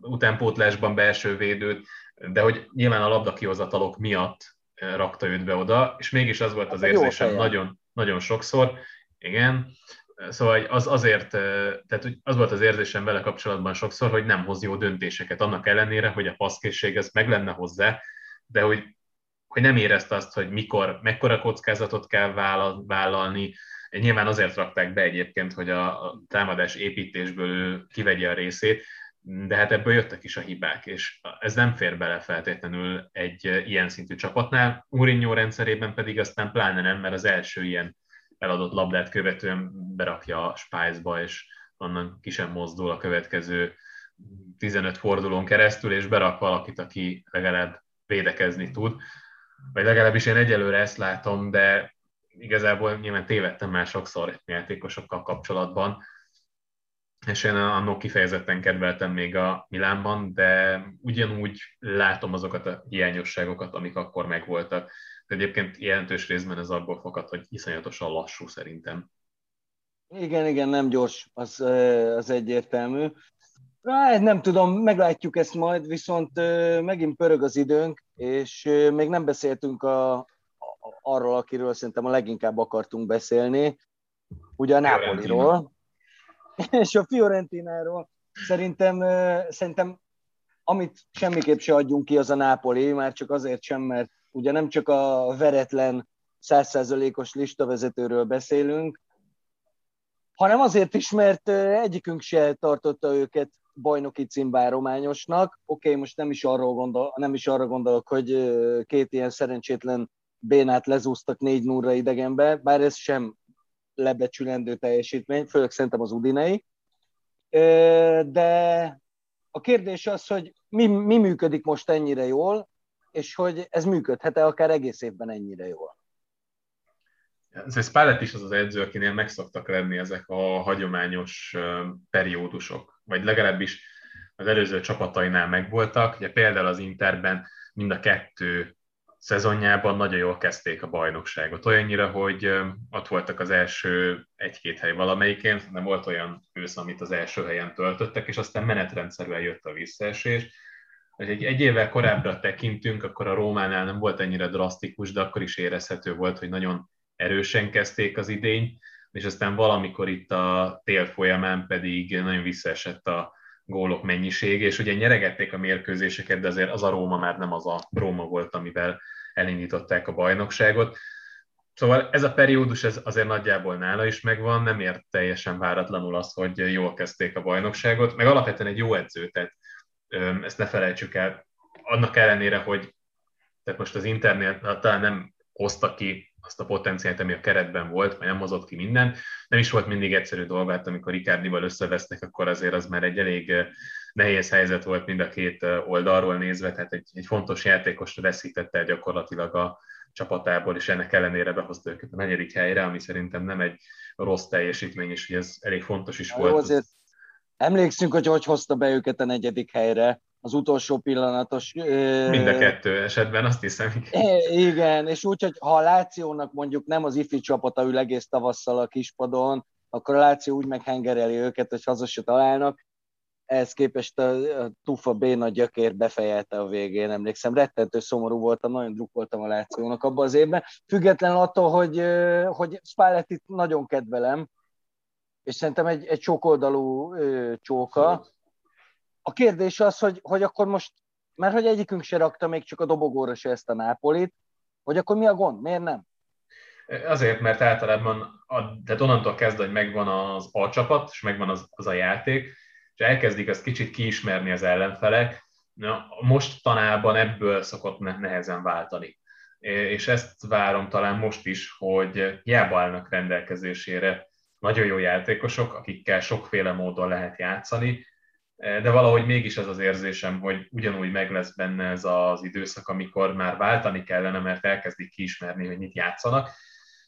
utánpótlásban belső védőt, de hogy nyilván a labdakihozatalok miatt rakta őt be oda, és mégis az volt az érzésem nagyon, nagyon sokszor, igen, Szóval az azért, tehát az volt az érzésem vele kapcsolatban sokszor, hogy nem hoz jó döntéseket, annak ellenére, hogy a passzkészség ez meg lenne hozzá, de hogy, hogy nem érezte azt, hogy mikor, mekkora kockázatot kell vállalni. Nyilván azért rakták be egyébként, hogy a, támadás építésből kivegye a részét, de hát ebből jöttek is a hibák, és ez nem fér bele feltétlenül egy ilyen szintű csapatnál. Mourinho rendszerében pedig aztán pláne nem, mert az első ilyen eladott labdát követően berakja a spájzba, és onnan ki sem mozdul a következő 15 fordulón keresztül, és berak valakit, aki legalább védekezni tud. Vagy legalábbis én egyelőre ezt látom, de igazából nyilván tévedtem már sokszor játékosokkal kapcsolatban, és én annak kifejezetten kedveltem még a Milánban, de ugyanúgy látom azokat a hiányosságokat, amik akkor megvoltak. Egyébként jelentős részben ez abból fakad, hogy iszonyatosan lassú szerintem. Igen, igen, nem gyors, az, az egyértelmű. Hát nem tudom, meglátjuk ezt majd, viszont megint pörög az időnk, és még nem beszéltünk a, arról, akiről szerintem a leginkább akartunk beszélni, ugye a Nápoliról, és a Fiorentináról. Szerintem, szerintem amit semmiképp se adjunk ki, az a Nápoli, már csak azért sem, mert ugye nem csak a veretlen százszerzalékos listavezetőről beszélünk, hanem azért is, mert egyikünk se tartotta őket bajnoki címbárományosnak. Oké, okay, most nem is, arról gondol, nem is arra gondolok, hogy két ilyen szerencsétlen bénát lezúztak négy núra idegenbe, bár ez sem lebecsülendő teljesítmény, főleg szerintem az Udinei. De a kérdés az, hogy mi, mi működik most ennyire jól, és hogy ez működhet-e akár egész évben ennyire jól. Ez Spallet is az az edző, akinél megszoktak lenni ezek a hagyományos periódusok, vagy legalábbis az előző csapatainál megvoltak. Ugye például az Interben mind a kettő szezonjában nagyon jól kezdték a bajnokságot. Olyannyira, hogy ott voltak az első egy-két hely valamelyikén, nem volt olyan ősz, amit az első helyen töltöttek, és aztán menetrendszerűen jött a visszaesés. Egy, egy évvel korábbra tekintünk, akkor a Rómánál nem volt ennyire drasztikus, de akkor is érezhető volt, hogy nagyon erősen kezdték az idény, és aztán valamikor itt a tél folyamán pedig nagyon visszaesett a gólok mennyisége, és ugye nyeregették a mérkőzéseket, de azért az a Róma már nem az a Róma volt, amivel elindították a bajnokságot. Szóval ez a periódus ez azért nagyjából nála is megvan, nem ért teljesen váratlanul az, hogy jól kezdték a bajnokságot, meg alapvetően egy jó edző, tehát ezt ne felejtsük el. Annak ellenére, hogy tehát most az internet talán nem hozta ki azt a potenciált, ami a keretben volt, vagy nem hozott ki minden. Nem is volt mindig egyszerű dolgát, amikor Ricardival összevesznek, akkor azért az már egy elég nehéz helyzet volt mind a két oldalról nézve, tehát egy, egy fontos játékost veszítette el gyakorlatilag a csapatából, és ennek ellenére behozta őket a negyedik helyre, ami szerintem nem egy rossz teljesítmény, és ez elég fontos is volt. Jó, azért emlékszünk, hogy hogy hozta be őket a negyedik helyre, az utolsó pillanatos... Mind a kettő esetben, azt hiszem. Igen, és úgy, hogy ha a Lációnak mondjuk nem az ifi csapata ül egész tavasszal a kispadon, akkor a Láció úgy meghengereli őket, hogy haza se találnak. ehhez képest a, a Tufa béna gyökér befejelte a végén, emlékszem, rettentő szomorú voltam, nagyon drukkoltam a Lációnak abban az évben, független attól, hogy, hogy Spalletti nagyon kedvelem, és szerintem egy, egy sokoldalú csóka. A kérdés az, hogy, hogy akkor most, mert hogy egyikünk se rakta még csak a dobogóra se ezt a Nápolit, hogy akkor mi a gond, miért nem? Azért, mert általában, a, tehát onnantól kezdve, hogy megvan az A csapat, és megvan az, az a játék, és elkezdik azt kicsit kiismerni az ellenfelek, na, mostanában ebből szokott nehezen váltani. És ezt várom talán most is, hogy hiába állnak rendelkezésére nagyon jó játékosok, akikkel sokféle módon lehet játszani, de valahogy mégis ez az érzésem, hogy ugyanúgy meg lesz benne ez az időszak, amikor már váltani kellene, mert elkezdik kiismerni, hogy mit játszanak,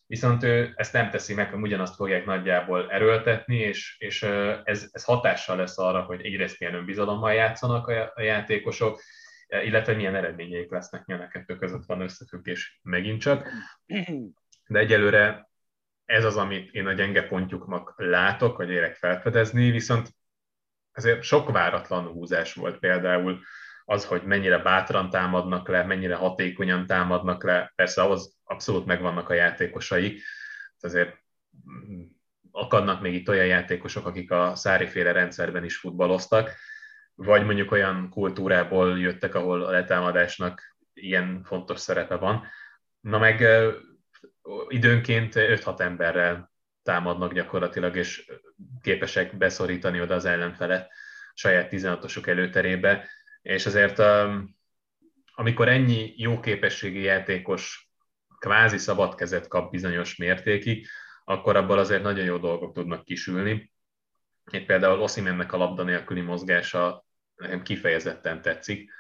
viszont ő ezt nem teszi meg, hogy ugyanazt fogják nagyjából erőltetni, és, és ez, ez hatással lesz arra, hogy egyrészt milyen önbizalommal játszanak a, játékosok, illetve milyen eredményeik lesznek, a kettő között van összefüggés megint csak. De egyelőre ez az, amit én a gyenge pontjuknak látok, vagy érek felfedezni, viszont azért sok váratlan húzás volt például az, hogy mennyire bátran támadnak le, mennyire hatékonyan támadnak le, persze ahhoz abszolút megvannak a játékosai, azért mm, akadnak még itt olyan játékosok, akik a száriféle rendszerben is futballoztak, vagy mondjuk olyan kultúrából jöttek, ahol a letámadásnak ilyen fontos szerepe van. Na meg időnként 5-6 emberrel támadnak gyakorlatilag, és képesek beszorítani oda az ellenfele saját 16-osok előterébe, és azért amikor ennyi jó képességi játékos kvázi szabad kezet kap bizonyos mértékig, akkor abból azért nagyon jó dolgok tudnak kisülni. Itt például Oszimennek a labda nélküli mozgása nekem kifejezetten tetszik.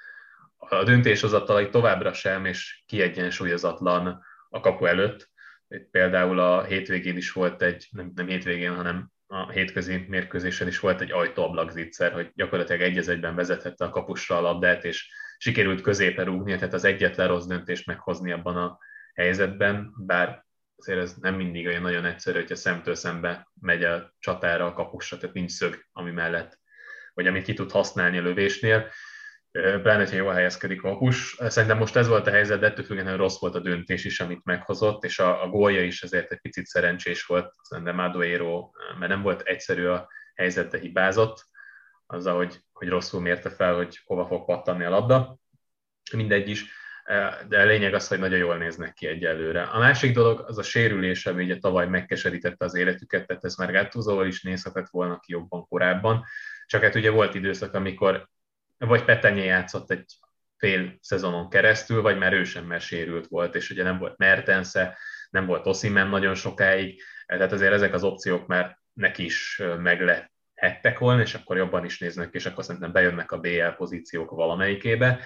A döntéshozatalai továbbra sem, és kiegyensúlyozatlan a kapu előtt. Itt például a hétvégén is volt egy, nem, nem hétvégén, hanem a hétközi mérkőzésen is volt egy ajtóablak zicser, hogy gyakorlatilag egy egyben vezethette a kapusra a labdát, és sikerült középen rúgni, tehát az egyetlen rossz döntést meghozni abban a helyzetben, bár azért ez nem mindig olyan nagyon egyszerű, hogyha szemtől szembe megy a csatára a kapusra, tehát nincs szög, ami mellett, vagy amit ki tud használni a lövésnél pláne, jól helyezkedik a kapus. Szerintem most ez volt a helyzet, de ettől függetlenül rossz volt a döntés is, amit meghozott, és a, a gólja is ezért egy picit szerencsés volt, szerintem Maduero, mert nem volt egyszerű a helyzet, de hibázott, azzal, hogy, hogy rosszul mérte fel, hogy hova fog pattanni a labda. Mindegy is, de a lényeg az, hogy nagyon jól néznek ki egyelőre. A másik dolog az a sérülés, ami ugye tavaly megkeserítette az életüket, tehát ez már Gattusoval is nézhetett volna ki jobban korábban, csak hát ugye volt időszak, amikor vagy Petenye játszott egy fél szezonon keresztül, vagy már ő sem mert sérült volt, és ugye nem volt Mertense, nem volt Osimen nagyon sokáig, tehát azért ezek az opciók már neki is meglehettek volna, és akkor jobban is néznek, és akkor szerintem bejönnek a BL pozíciók valamelyikébe.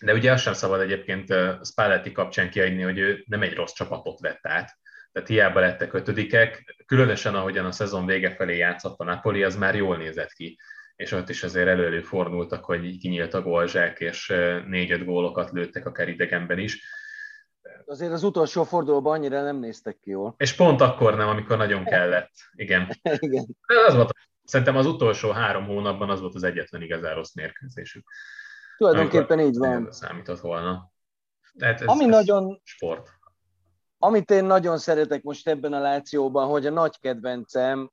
De ugye azt sem szabad egyébként Spalletti kapcsán kiadni, hogy ő nem egy rossz csapatot vett át. Tehát hiába lettek ötödikek, különösen ahogyan a szezon vége felé játszott a Napoli, az már jól nézett ki és ott is azért elő fordultak, hogy kinyílt a gólzsák, és négy-öt gólokat lőttek akár idegenben is. Azért az utolsó fordulóban annyira nem néztek ki jól. És pont akkor nem, amikor nagyon kellett. Igen. Igen. Az volt, szerintem az utolsó három hónapban az volt az egyetlen igazán rossz mérkőzésük. Tulajdonképpen így van. Számított volna. Tehát ez, Ami ez nagyon, sport. Amit én nagyon szeretek most ebben a lációban, hogy a nagy kedvencem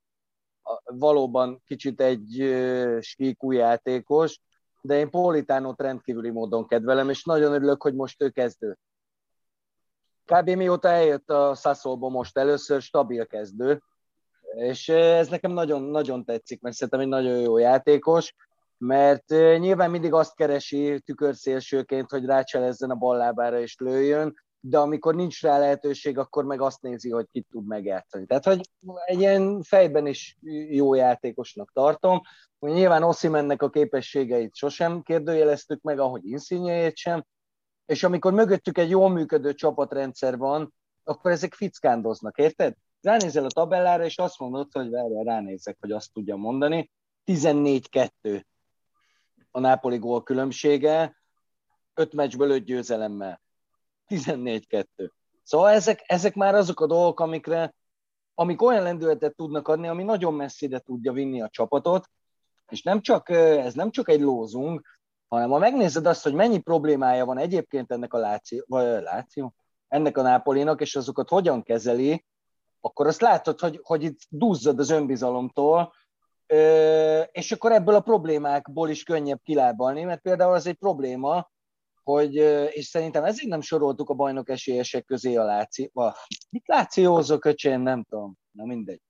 valóban kicsit egy síkú játékos, de én Politánót rendkívüli módon kedvelem, és nagyon örülök, hogy most ő kezdő. Kb. mióta eljött a Sassolba most először, stabil kezdő, és ez nekem nagyon, nagyon tetszik, mert szerintem egy nagyon jó játékos, mert nyilván mindig azt keresi tükörszélsőként, hogy rácselezzen a ballábára és lőjön, de amikor nincs rá lehetőség, akkor meg azt nézi, hogy kit tud megjátszani. Tehát, hogy egy ilyen fejben is jó játékosnak tartom. Hogy nyilván Oszimennek a képességeit sosem kérdőjeleztük meg, ahogy Insigne-jét sem, és amikor mögöttük egy jól működő csapatrendszer van, akkor ezek fickándoznak, érted? Ránézel a tabellára, és azt mondod, hogy várjál, ránézek, hogy azt tudja mondani. 14-2 a Nápoli gól különbsége, 5 meccsből 5 győzelemmel 14-2. Szóval ezek, ezek már azok a dolgok, amikre amik olyan lendületet tudnak adni, ami nagyon messzire tudja vinni a csapatot, és nem csak, ez nem csak egy lózunk, hanem ha megnézed azt, hogy mennyi problémája van egyébként ennek a Láció, vagy Láció, ennek a Nápolinak, és azokat hogyan kezeli, akkor azt látod, hogy, hogy itt duzzad az önbizalomtól, és akkor ebből a problémákból is könnyebb kilábalni, mert például az egy probléma, hogy, és szerintem ezért nem soroltuk a bajnok esélyesek közé a Láci, mit Lációzok, öcsém, nem tudom, na mindegy.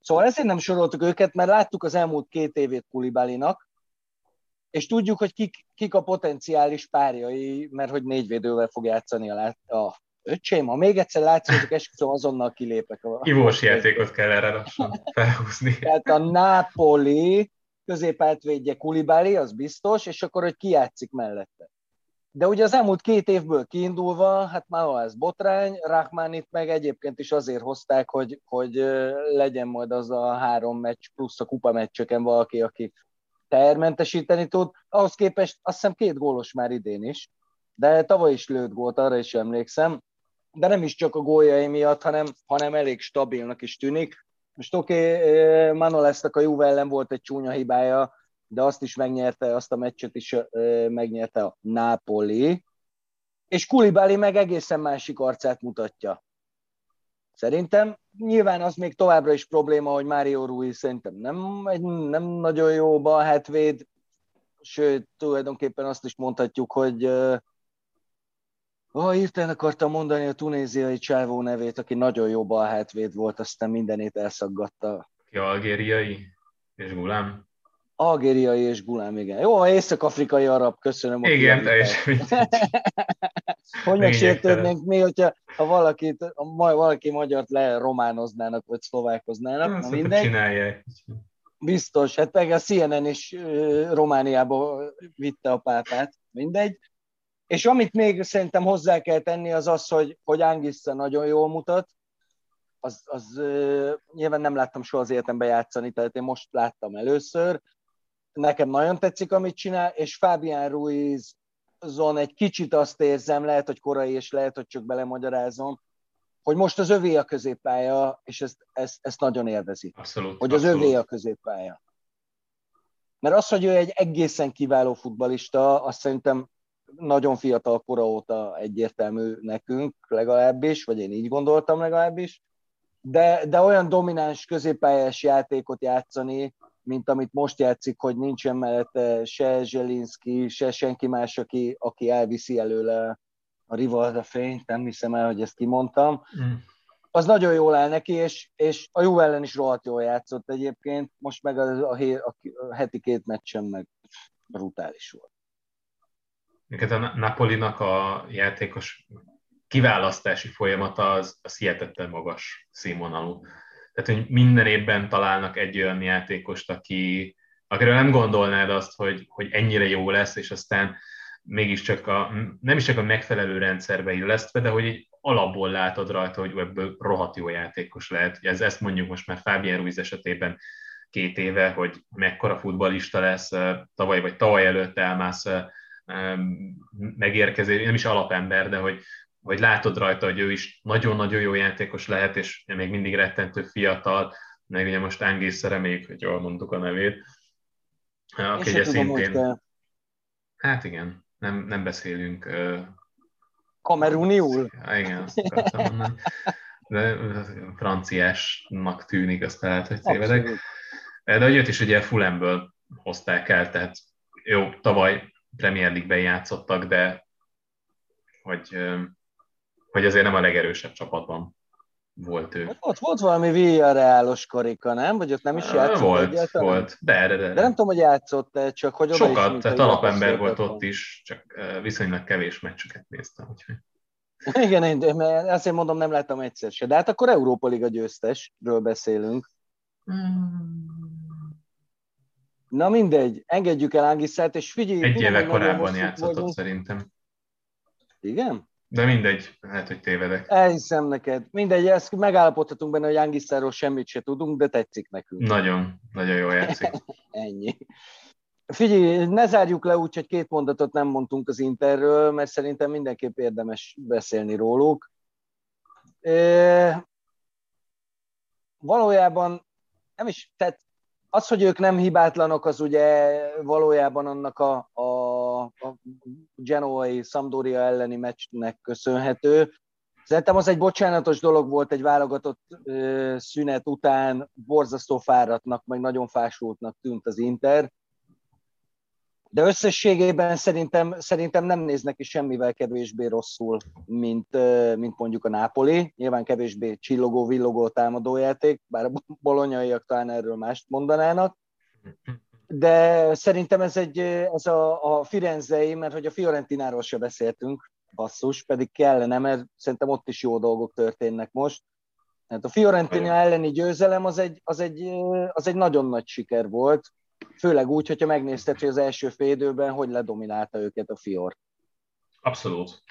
Szóval ezért nem soroltuk őket, mert láttuk az elmúlt két évét Kulibálinak, és tudjuk, hogy kik, kik a potenciális párjai, mert hogy négyvédővel fog játszani a, lát, a öcsém, ha még egyszer látszik, esküszöm, azonnal kilépek. A, Ivós játékot kell erre lassan felhúzni. Tehát a Napoli középátvédje Kulibáli, az biztos, és akkor, hogy ki játszik mellette. De ugye az elmúlt két évből kiindulva, hát már ez botrány, Rahmanit meg egyébként is azért hozták, hogy, hogy legyen majd az a három meccs plusz a kupa meccsöken valaki, aki tehermentesíteni tud. Ahhoz képest azt hiszem két gólos már idén is, de tavaly is lőtt gólt, arra is emlékszem. De nem is csak a góljai miatt, hanem, hanem elég stabilnak is tűnik. Most oké, okay, Manolesnak a Juve ellen volt egy csúnya hibája, de azt is megnyerte, azt a meccset is megnyerte a Napoli, és Kulibáli meg egészen másik arcát mutatja. Szerintem nyilván az még továbbra is probléma, hogy Mário Rui szerintem nem, egy, nem nagyon jó balhátvéd, sőt, tulajdonképpen azt is mondhatjuk, hogy oh, hirtelen akartam mondani a tunéziai csávó nevét, aki nagyon jó balhátvéd volt, aztán mindenét elszaggatta. Ki algériai és Gulám? Algériai és Gulám, igen. Jó, észak-afrikai arab, köszönöm. Igen, te is. hogy megsértődnénk mi, hogyha ha valakit, ha valaki magyart lerománoznának, vagy szlovákoznának, na mindegy. Csinálják. Biztos, hát meg a CNN is Romániába vitte a pápát, mindegy. És amit még szerintem hozzá kell tenni, az az, hogy, hogy Angissa nagyon jól mutat, az, az nyilván nem láttam soha az életemben játszani, tehát én most láttam először, nekem nagyon tetszik, amit csinál, és Fabián Ruiz zon egy kicsit azt érzem, lehet, hogy korai, és lehet, hogy csak belemagyarázom, hogy most az övé a középpálya, és ezt, ezt, ezt nagyon élvezi. Abszolút. Hogy az abszolút. övé a középpálya. Mert az, hogy ő egy egészen kiváló futbalista, azt szerintem nagyon fiatal kora óta egyértelmű nekünk legalábbis, vagy én így gondoltam legalábbis, de, de olyan domináns középpályás játékot játszani, mint amit most játszik, hogy nincsen mellette se Zselinski, se senki más, aki, aki elviszi előle a Rivalda fényt, nem hiszem el, hogy ezt kimondtam. Mm. Az nagyon jól áll neki, és, és a jó ellen is rohadt jól játszott egyébként, most meg a, a, a, a heti két meccsen meg brutális volt. Neked a Napolinak a játékos kiválasztási folyamata az, az hihetetlen magas színvonalú. Tehát, hogy minden évben találnak egy olyan játékost, aki, akiről nem gondolnád azt, hogy, hogy ennyire jó lesz, és aztán mégiscsak a, nem is csak a megfelelő rendszerbe illesztve, de hogy egy alapból látod rajta, hogy ebből rohadt jó játékos lehet. Ez, ezt mondjuk most már Fábien Ruiz esetében két éve, hogy mekkora futbalista lesz, tavaly vagy tavaly előtt elmász megérkezés, nem is alapember, de hogy, hogy látod rajta, hogy ő is nagyon-nagyon jó játékos lehet, és még mindig rettentő fiatal, meg ugye most Angész reméljük, hogy jól mondtuk a nevét, aki ugye szintén... Tudom, hát igen, nem, nem beszélünk... Uh... Kameruniul? Igen, azt akartam mondani. De franciásnak tűnik, azt lehet, hogy tévedek. Abszolút. De hogy őt is ugye Fulemből hozták el, tehát jó, tavaly Premier League-ben játszottak, de hogy hogy azért nem a legerősebb csapatban volt ő. Ott volt valami Villarrealos karika, nem? Vagy ott nem is játszott Volt, egyáltalán? volt, de, de, de. De nem tudom, hogy játszott -e, csak hogy Sokat, is, tehát alapember volt ott is, csak viszonylag kevés meccsüket néztem, úgyhogy. Igen, én azért mondom, nem láttam egyszer se. De hát akkor Európa Liga győztesről beszélünk. Hmm. Na mindegy, engedjük el Angiszát, és figyelj. Egy éve korábban játszott szerintem. Igen? De mindegy, lehet, hogy tévedek. Elhiszem neked. Mindegy, ezt megállapodhatunk benne, hogy Angiszáról semmit se tudunk, de tetszik nekünk. Nagyon, nagyon jó játszik. Ennyi. Figyelj, ne zárjuk le úgy, hogy két mondatot nem mondtunk az Interről, mert szerintem mindenképp érdemes beszélni róluk. valójában nem is, tehát az, hogy ők nem hibátlanok, az ugye valójában annak a, a, a Genoai Sampdoria elleni meccsnek köszönhető. Szerintem az egy bocsánatos dolog volt egy válogatott ö, szünet után, borzasztó fáradtnak, meg nagyon fásultnak tűnt az Inter. De összességében szerintem, szerintem nem néznek ki semmivel kevésbé rosszul, mint, mint mondjuk a Nápoli. Nyilván kevésbé csillogó, villogó támadójáték, bár a bolonyaiak talán erről mást mondanának. De szerintem ez, egy, ez a, a Firenzei, mert hogy a Fiorentináról se beszéltünk, basszus, pedig kellene, mert szerintem ott is jó dolgok történnek most. Hát a Fiorentina elleni győzelem az egy, az, egy, az egy nagyon nagy siker volt, főleg úgy, hogyha megnézted, hogy az első fél időben hogy ledominálta őket a Fior. Abszolút.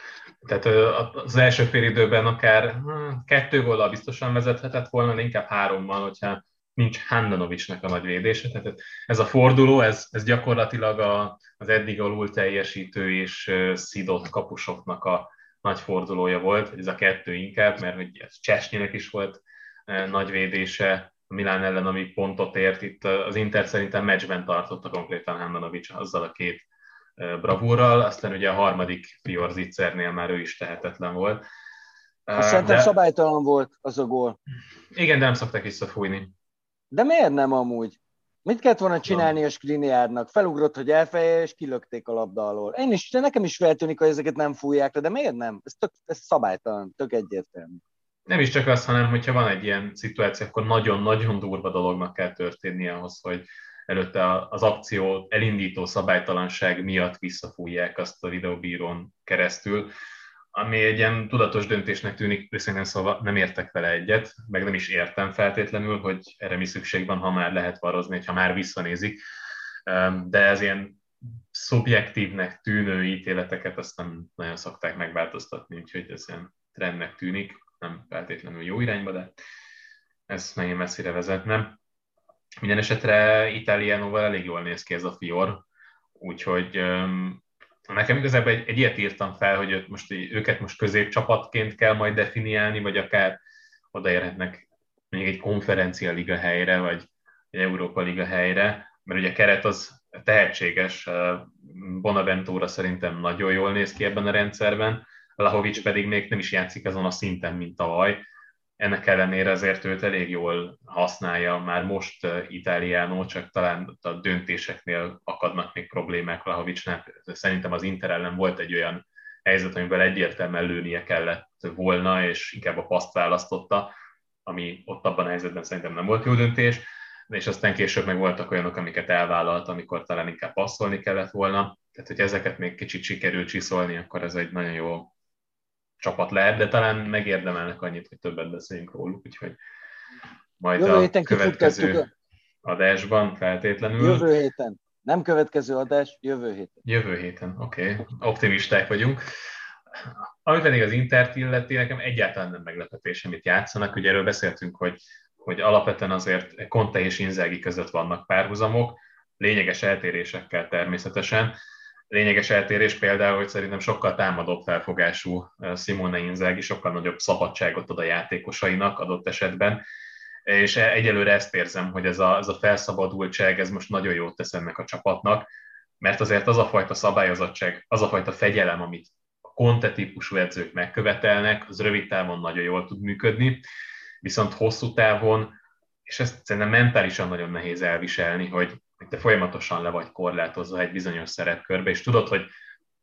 Tehát az első fél időben akár hm, kettő góllal biztosan vezethetett volna, de inkább hárommal, hogyha nincs Handanovicsnak a nagy védése. Tehát ez a forduló, ez, ez gyakorlatilag a, az eddig alul teljesítő és szidott kapusoknak a nagy fordulója volt, ez a kettő inkább, mert hogy ez Csesnyinek is volt nagy védése, a Milán ellen, ami pontot ért. Itt az Inter szerintem meccsben tartotta konkrétan Handanovics azzal a két bravúrral, aztán ugye a harmadik Pior Zitzernél már ő is tehetetlen volt. Azt szerintem de... szabálytalan volt az a gól. Igen, de nem szokták visszafújni. De miért nem amúgy? Mit kellett volna csinálni a Skriniárnak? Felugrott, hogy elfeje, és kilökték a labda alól. Én is, nekem is feltűnik, hogy ezeket nem fújják le, de miért nem? Ez, tök, ez szabálytalan, tök egyértelmű. Nem is csak az, hanem hogyha van egy ilyen szituáció, akkor nagyon-nagyon durva dolognak kell történnie ahhoz, hogy előtte az akció elindító szabálytalanság miatt visszafújják azt a videóbírón keresztül ami egy ilyen tudatos döntésnek tűnik, őszintén szóval nem értek vele egyet, meg nem is értem feltétlenül, hogy erre mi szükség van, ha már lehet varozni, ha már visszanézik, de ez ilyen szubjektívnek tűnő ítéleteket azt nem nagyon szokták megváltoztatni, úgyhogy ez ilyen trendnek tűnik, nem feltétlenül jó irányba, de ez nagyon messzire vezetne. Minden esetre Italiánóval elég jól néz ki ez a fior, úgyhogy Nekem igazából egy, egy ilyet írtam fel, hogy most, őket most középcsapatként kell majd definiálni, vagy akár odaérhetnek még egy konferencia liga helyre, vagy egy Európa liga helyre, mert ugye a keret az tehetséges, Bonaventura szerintem nagyon jól néz ki ebben a rendszerben, Lahovics pedig még nem is játszik azon a szinten, mint tavaly, ennek ellenére azért őt elég jól használja már most Itáliánó, csak talán a döntéseknél akadnak még problémák Lahovicsnál. Szerintem az Inter ellen volt egy olyan helyzet, amivel egyértelműen lőnie kellett volna, és inkább a paszt választotta, ami ott abban a helyzetben szerintem nem volt jó döntés, és aztán később meg voltak olyanok, amiket elvállalt, amikor talán inkább passzolni kellett volna. Tehát, hogy ezeket még kicsit sikerül csiszolni, akkor ez egy nagyon jó csapat lehet, de talán megérdemelnek annyit, hogy többet beszéljünk róluk, úgyhogy majd Jövő a következő adásban feltétlenül. Jövő héten. Nem következő adás, jövő héten. Jövő héten, oké. Okay. Optimisták vagyunk. Ami pedig az Intert illeti, nekem egyáltalán nem meglepetés, amit játszanak. Ugye erről beszéltünk, hogy, hogy alapvetően azért Conte és Inzági között vannak párhuzamok, lényeges eltérésekkel természetesen, lényeges eltérés például, hogy szerintem sokkal támadóbb felfogású eh, Simone Inzaghi, sokkal nagyobb szabadságot ad a játékosainak adott esetben, és e, egyelőre ezt érzem, hogy ez a, ez a felszabadultság, ez most nagyon jót tesz ennek a csapatnak, mert azért az a fajta szabályozottság, az a fajta fegyelem, amit a konte típusú edzők megkövetelnek, az rövid távon nagyon jól tud működni, viszont hosszú távon, és ezt szerintem mentálisan nagyon nehéz elviselni, hogy hogy te folyamatosan le vagy korlátozva egy bizonyos szerepkörbe, és tudod, hogy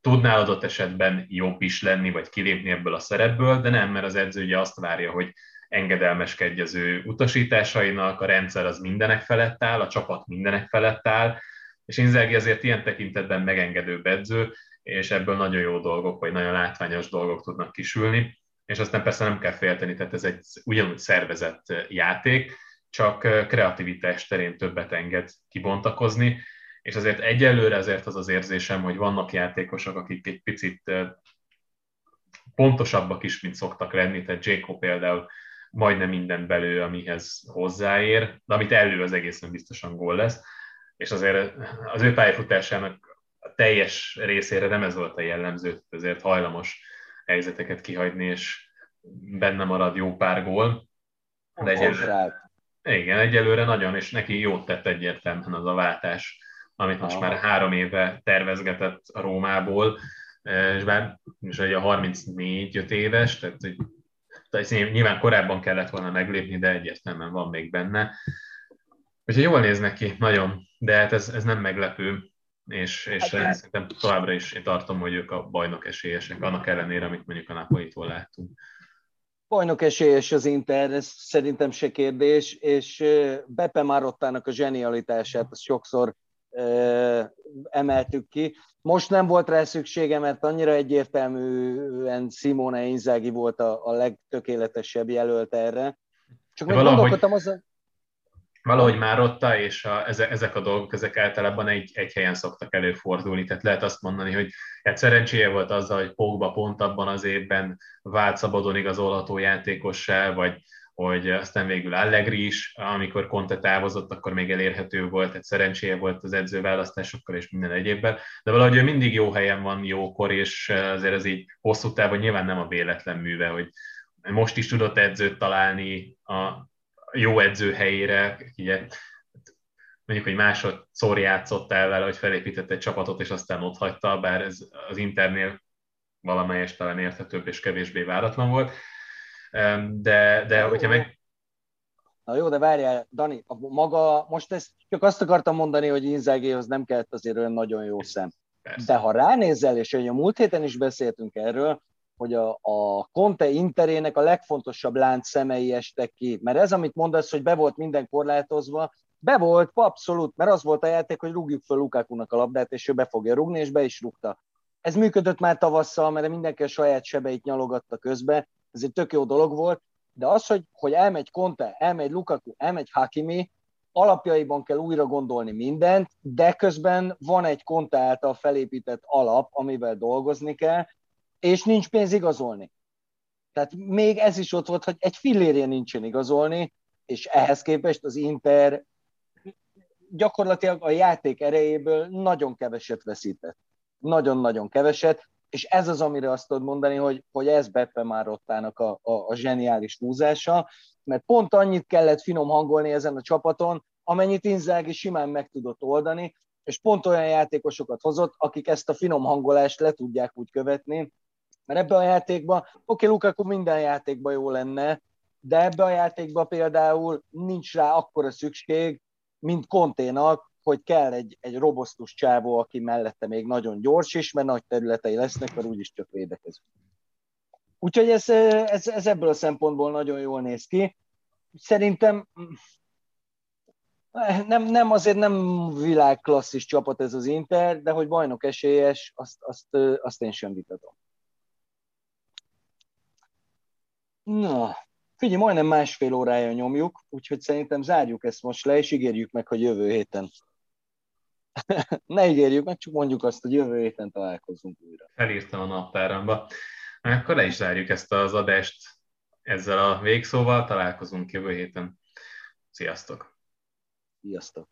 tudnál adott esetben jobb is lenni, vagy kilépni ebből a szerepből, de nem, mert az edző ugye azt várja, hogy engedelmeskedj az ő utasításainak, a rendszer az mindenek felett áll, a csapat mindenek felett áll, és Inzaghi azért ilyen tekintetben megengedő edző, és ebből nagyon jó dolgok, vagy nagyon látványos dolgok tudnak kisülni, és aztán persze nem kell félteni, tehát ez egy ugyanúgy szervezett játék, csak kreativitás terén többet enged kibontakozni, és azért egyelőre ezért az az érzésem, hogy vannak játékosok, akik egy picit pontosabbak is, mint szoktak lenni, tehát Jacob például majdnem minden belő, amihez hozzáér, de amit elő az egészen biztosan gól lesz, és azért az ő pályafutásának a teljes részére nem ez volt a jellemző, ezért hajlamos helyzeteket kihagyni, és benne marad jó pár gól. De egyelőre, Igen, egyelőre nagyon, és neki jót tett egyértelműen az a váltás, amit most Aha. már három éve tervezgetett a Rómából, és bár most ugye a 34-5 éves, tehát hogy tehát nyilván korábban kellett volna meglépni, de egyértelműen van még benne. Úgyhogy jól néz neki, nagyon, de hát ez, ez nem meglepő, és, és hát, szerintem továbbra is én tartom, hogy ők a bajnok esélyesek, annak ellenére, amit mondjuk a Napolitól láttunk. Bajnok esélyes az Inter, ez szerintem se kérdés, és Beppe Marottának a zsenialitását, azt sokszor emeltük ki. Most nem volt rá szüksége, mert annyira egyértelműen Simone Inzaghi volt a, a legtökéletesebb jelölt erre. Csak még valahogy, gondolkodtam azon... Valahogy már ott és a, ezek a dolgok, ezek általában egy, egy helyen szoktak előfordulni, tehát lehet azt mondani, hogy egy szerencséje volt azzal, hogy Pogba pont abban az évben vált szabadon igazolható játékossá, vagy hogy aztán végül Allegri is, amikor Conte távozott, akkor még elérhető volt, egy szerencséje volt az edzőválasztásokkal és minden egyébben, de valahogy ő mindig jó helyen van, jókor, és azért ez így hosszú távon nyilván nem a véletlen műve, hogy most is tudott edzőt találni a jó edző helyére, ugye, mondjuk, hogy másodszor játszott el vele, hogy felépített egy csapatot, és aztán ott hagyta, bár ez az Internél valamelyes talán érthetőbb és kevésbé váratlan volt de, de hogyha meg... Na jó, de várjál, Dani, a maga, most ezt csak azt akartam mondani, hogy Inzágéhoz nem kellett azért olyan nagyon jó szem. Persze. De ha ránézel, és hogy a múlt héten is beszéltünk erről, hogy a, a Conte Interének a legfontosabb lánc szemei estek ki. Mert ez, amit mondasz, hogy be volt minden korlátozva, be volt, abszolút, mert az volt a játék, hogy rúgjuk fel Lukakunak a labdát, és ő be fogja rúgni, és be is rúgta. Ez működött már tavasszal, mert mindenki a saját sebeit nyalogatta közbe, ez egy tök jó dolog volt, de az, hogy, hogy elmegy Conte, elmegy Lukaku, elmegy Hakimi, alapjaiban kell újra gondolni mindent, de közben van egy Conte által felépített alap, amivel dolgozni kell, és nincs pénz igazolni. Tehát még ez is ott volt, hogy egy fillérje nincsen igazolni, és ehhez képest az Inter gyakorlatilag a játék erejéből nagyon keveset veszített. Nagyon-nagyon keveset, és ez az, amire azt tudod mondani, hogy, hogy ez Beppe Márottának a, a, a zseniális húzása, mert pont annyit kellett finom hangolni ezen a csapaton, amennyit Inzaghi simán meg tudott oldani, és pont olyan játékosokat hozott, akik ezt a finom hangolást le tudják úgy követni, mert ebbe a játékban, oké, okay, Lukaku minden játékban jó lenne, de ebbe a játékban például nincs rá akkora szükség, mint Konténak, hogy kell egy, egy robosztus csávó, aki mellette még nagyon gyors is, mert nagy területei lesznek, mert úgyis csak védekezünk. Úgyhogy ez, ez, ez ebből a szempontból nagyon jól néz ki. Szerintem nem, nem azért nem világklasszis csapat ez az Inter, de hogy bajnok esélyes, azt, azt, azt én sem vitatom. Na, figyelj, majdnem másfél órája nyomjuk, úgyhogy szerintem zárjuk ezt most le, és ígérjük meg, hogy jövő héten ne ígérjük meg, csak mondjuk azt, hogy jövő héten találkozunk újra. Felírtam a naptáramba. Akkor le is zárjuk ezt az adást ezzel a végszóval, találkozunk jövő héten. Sziasztok! Sziasztok!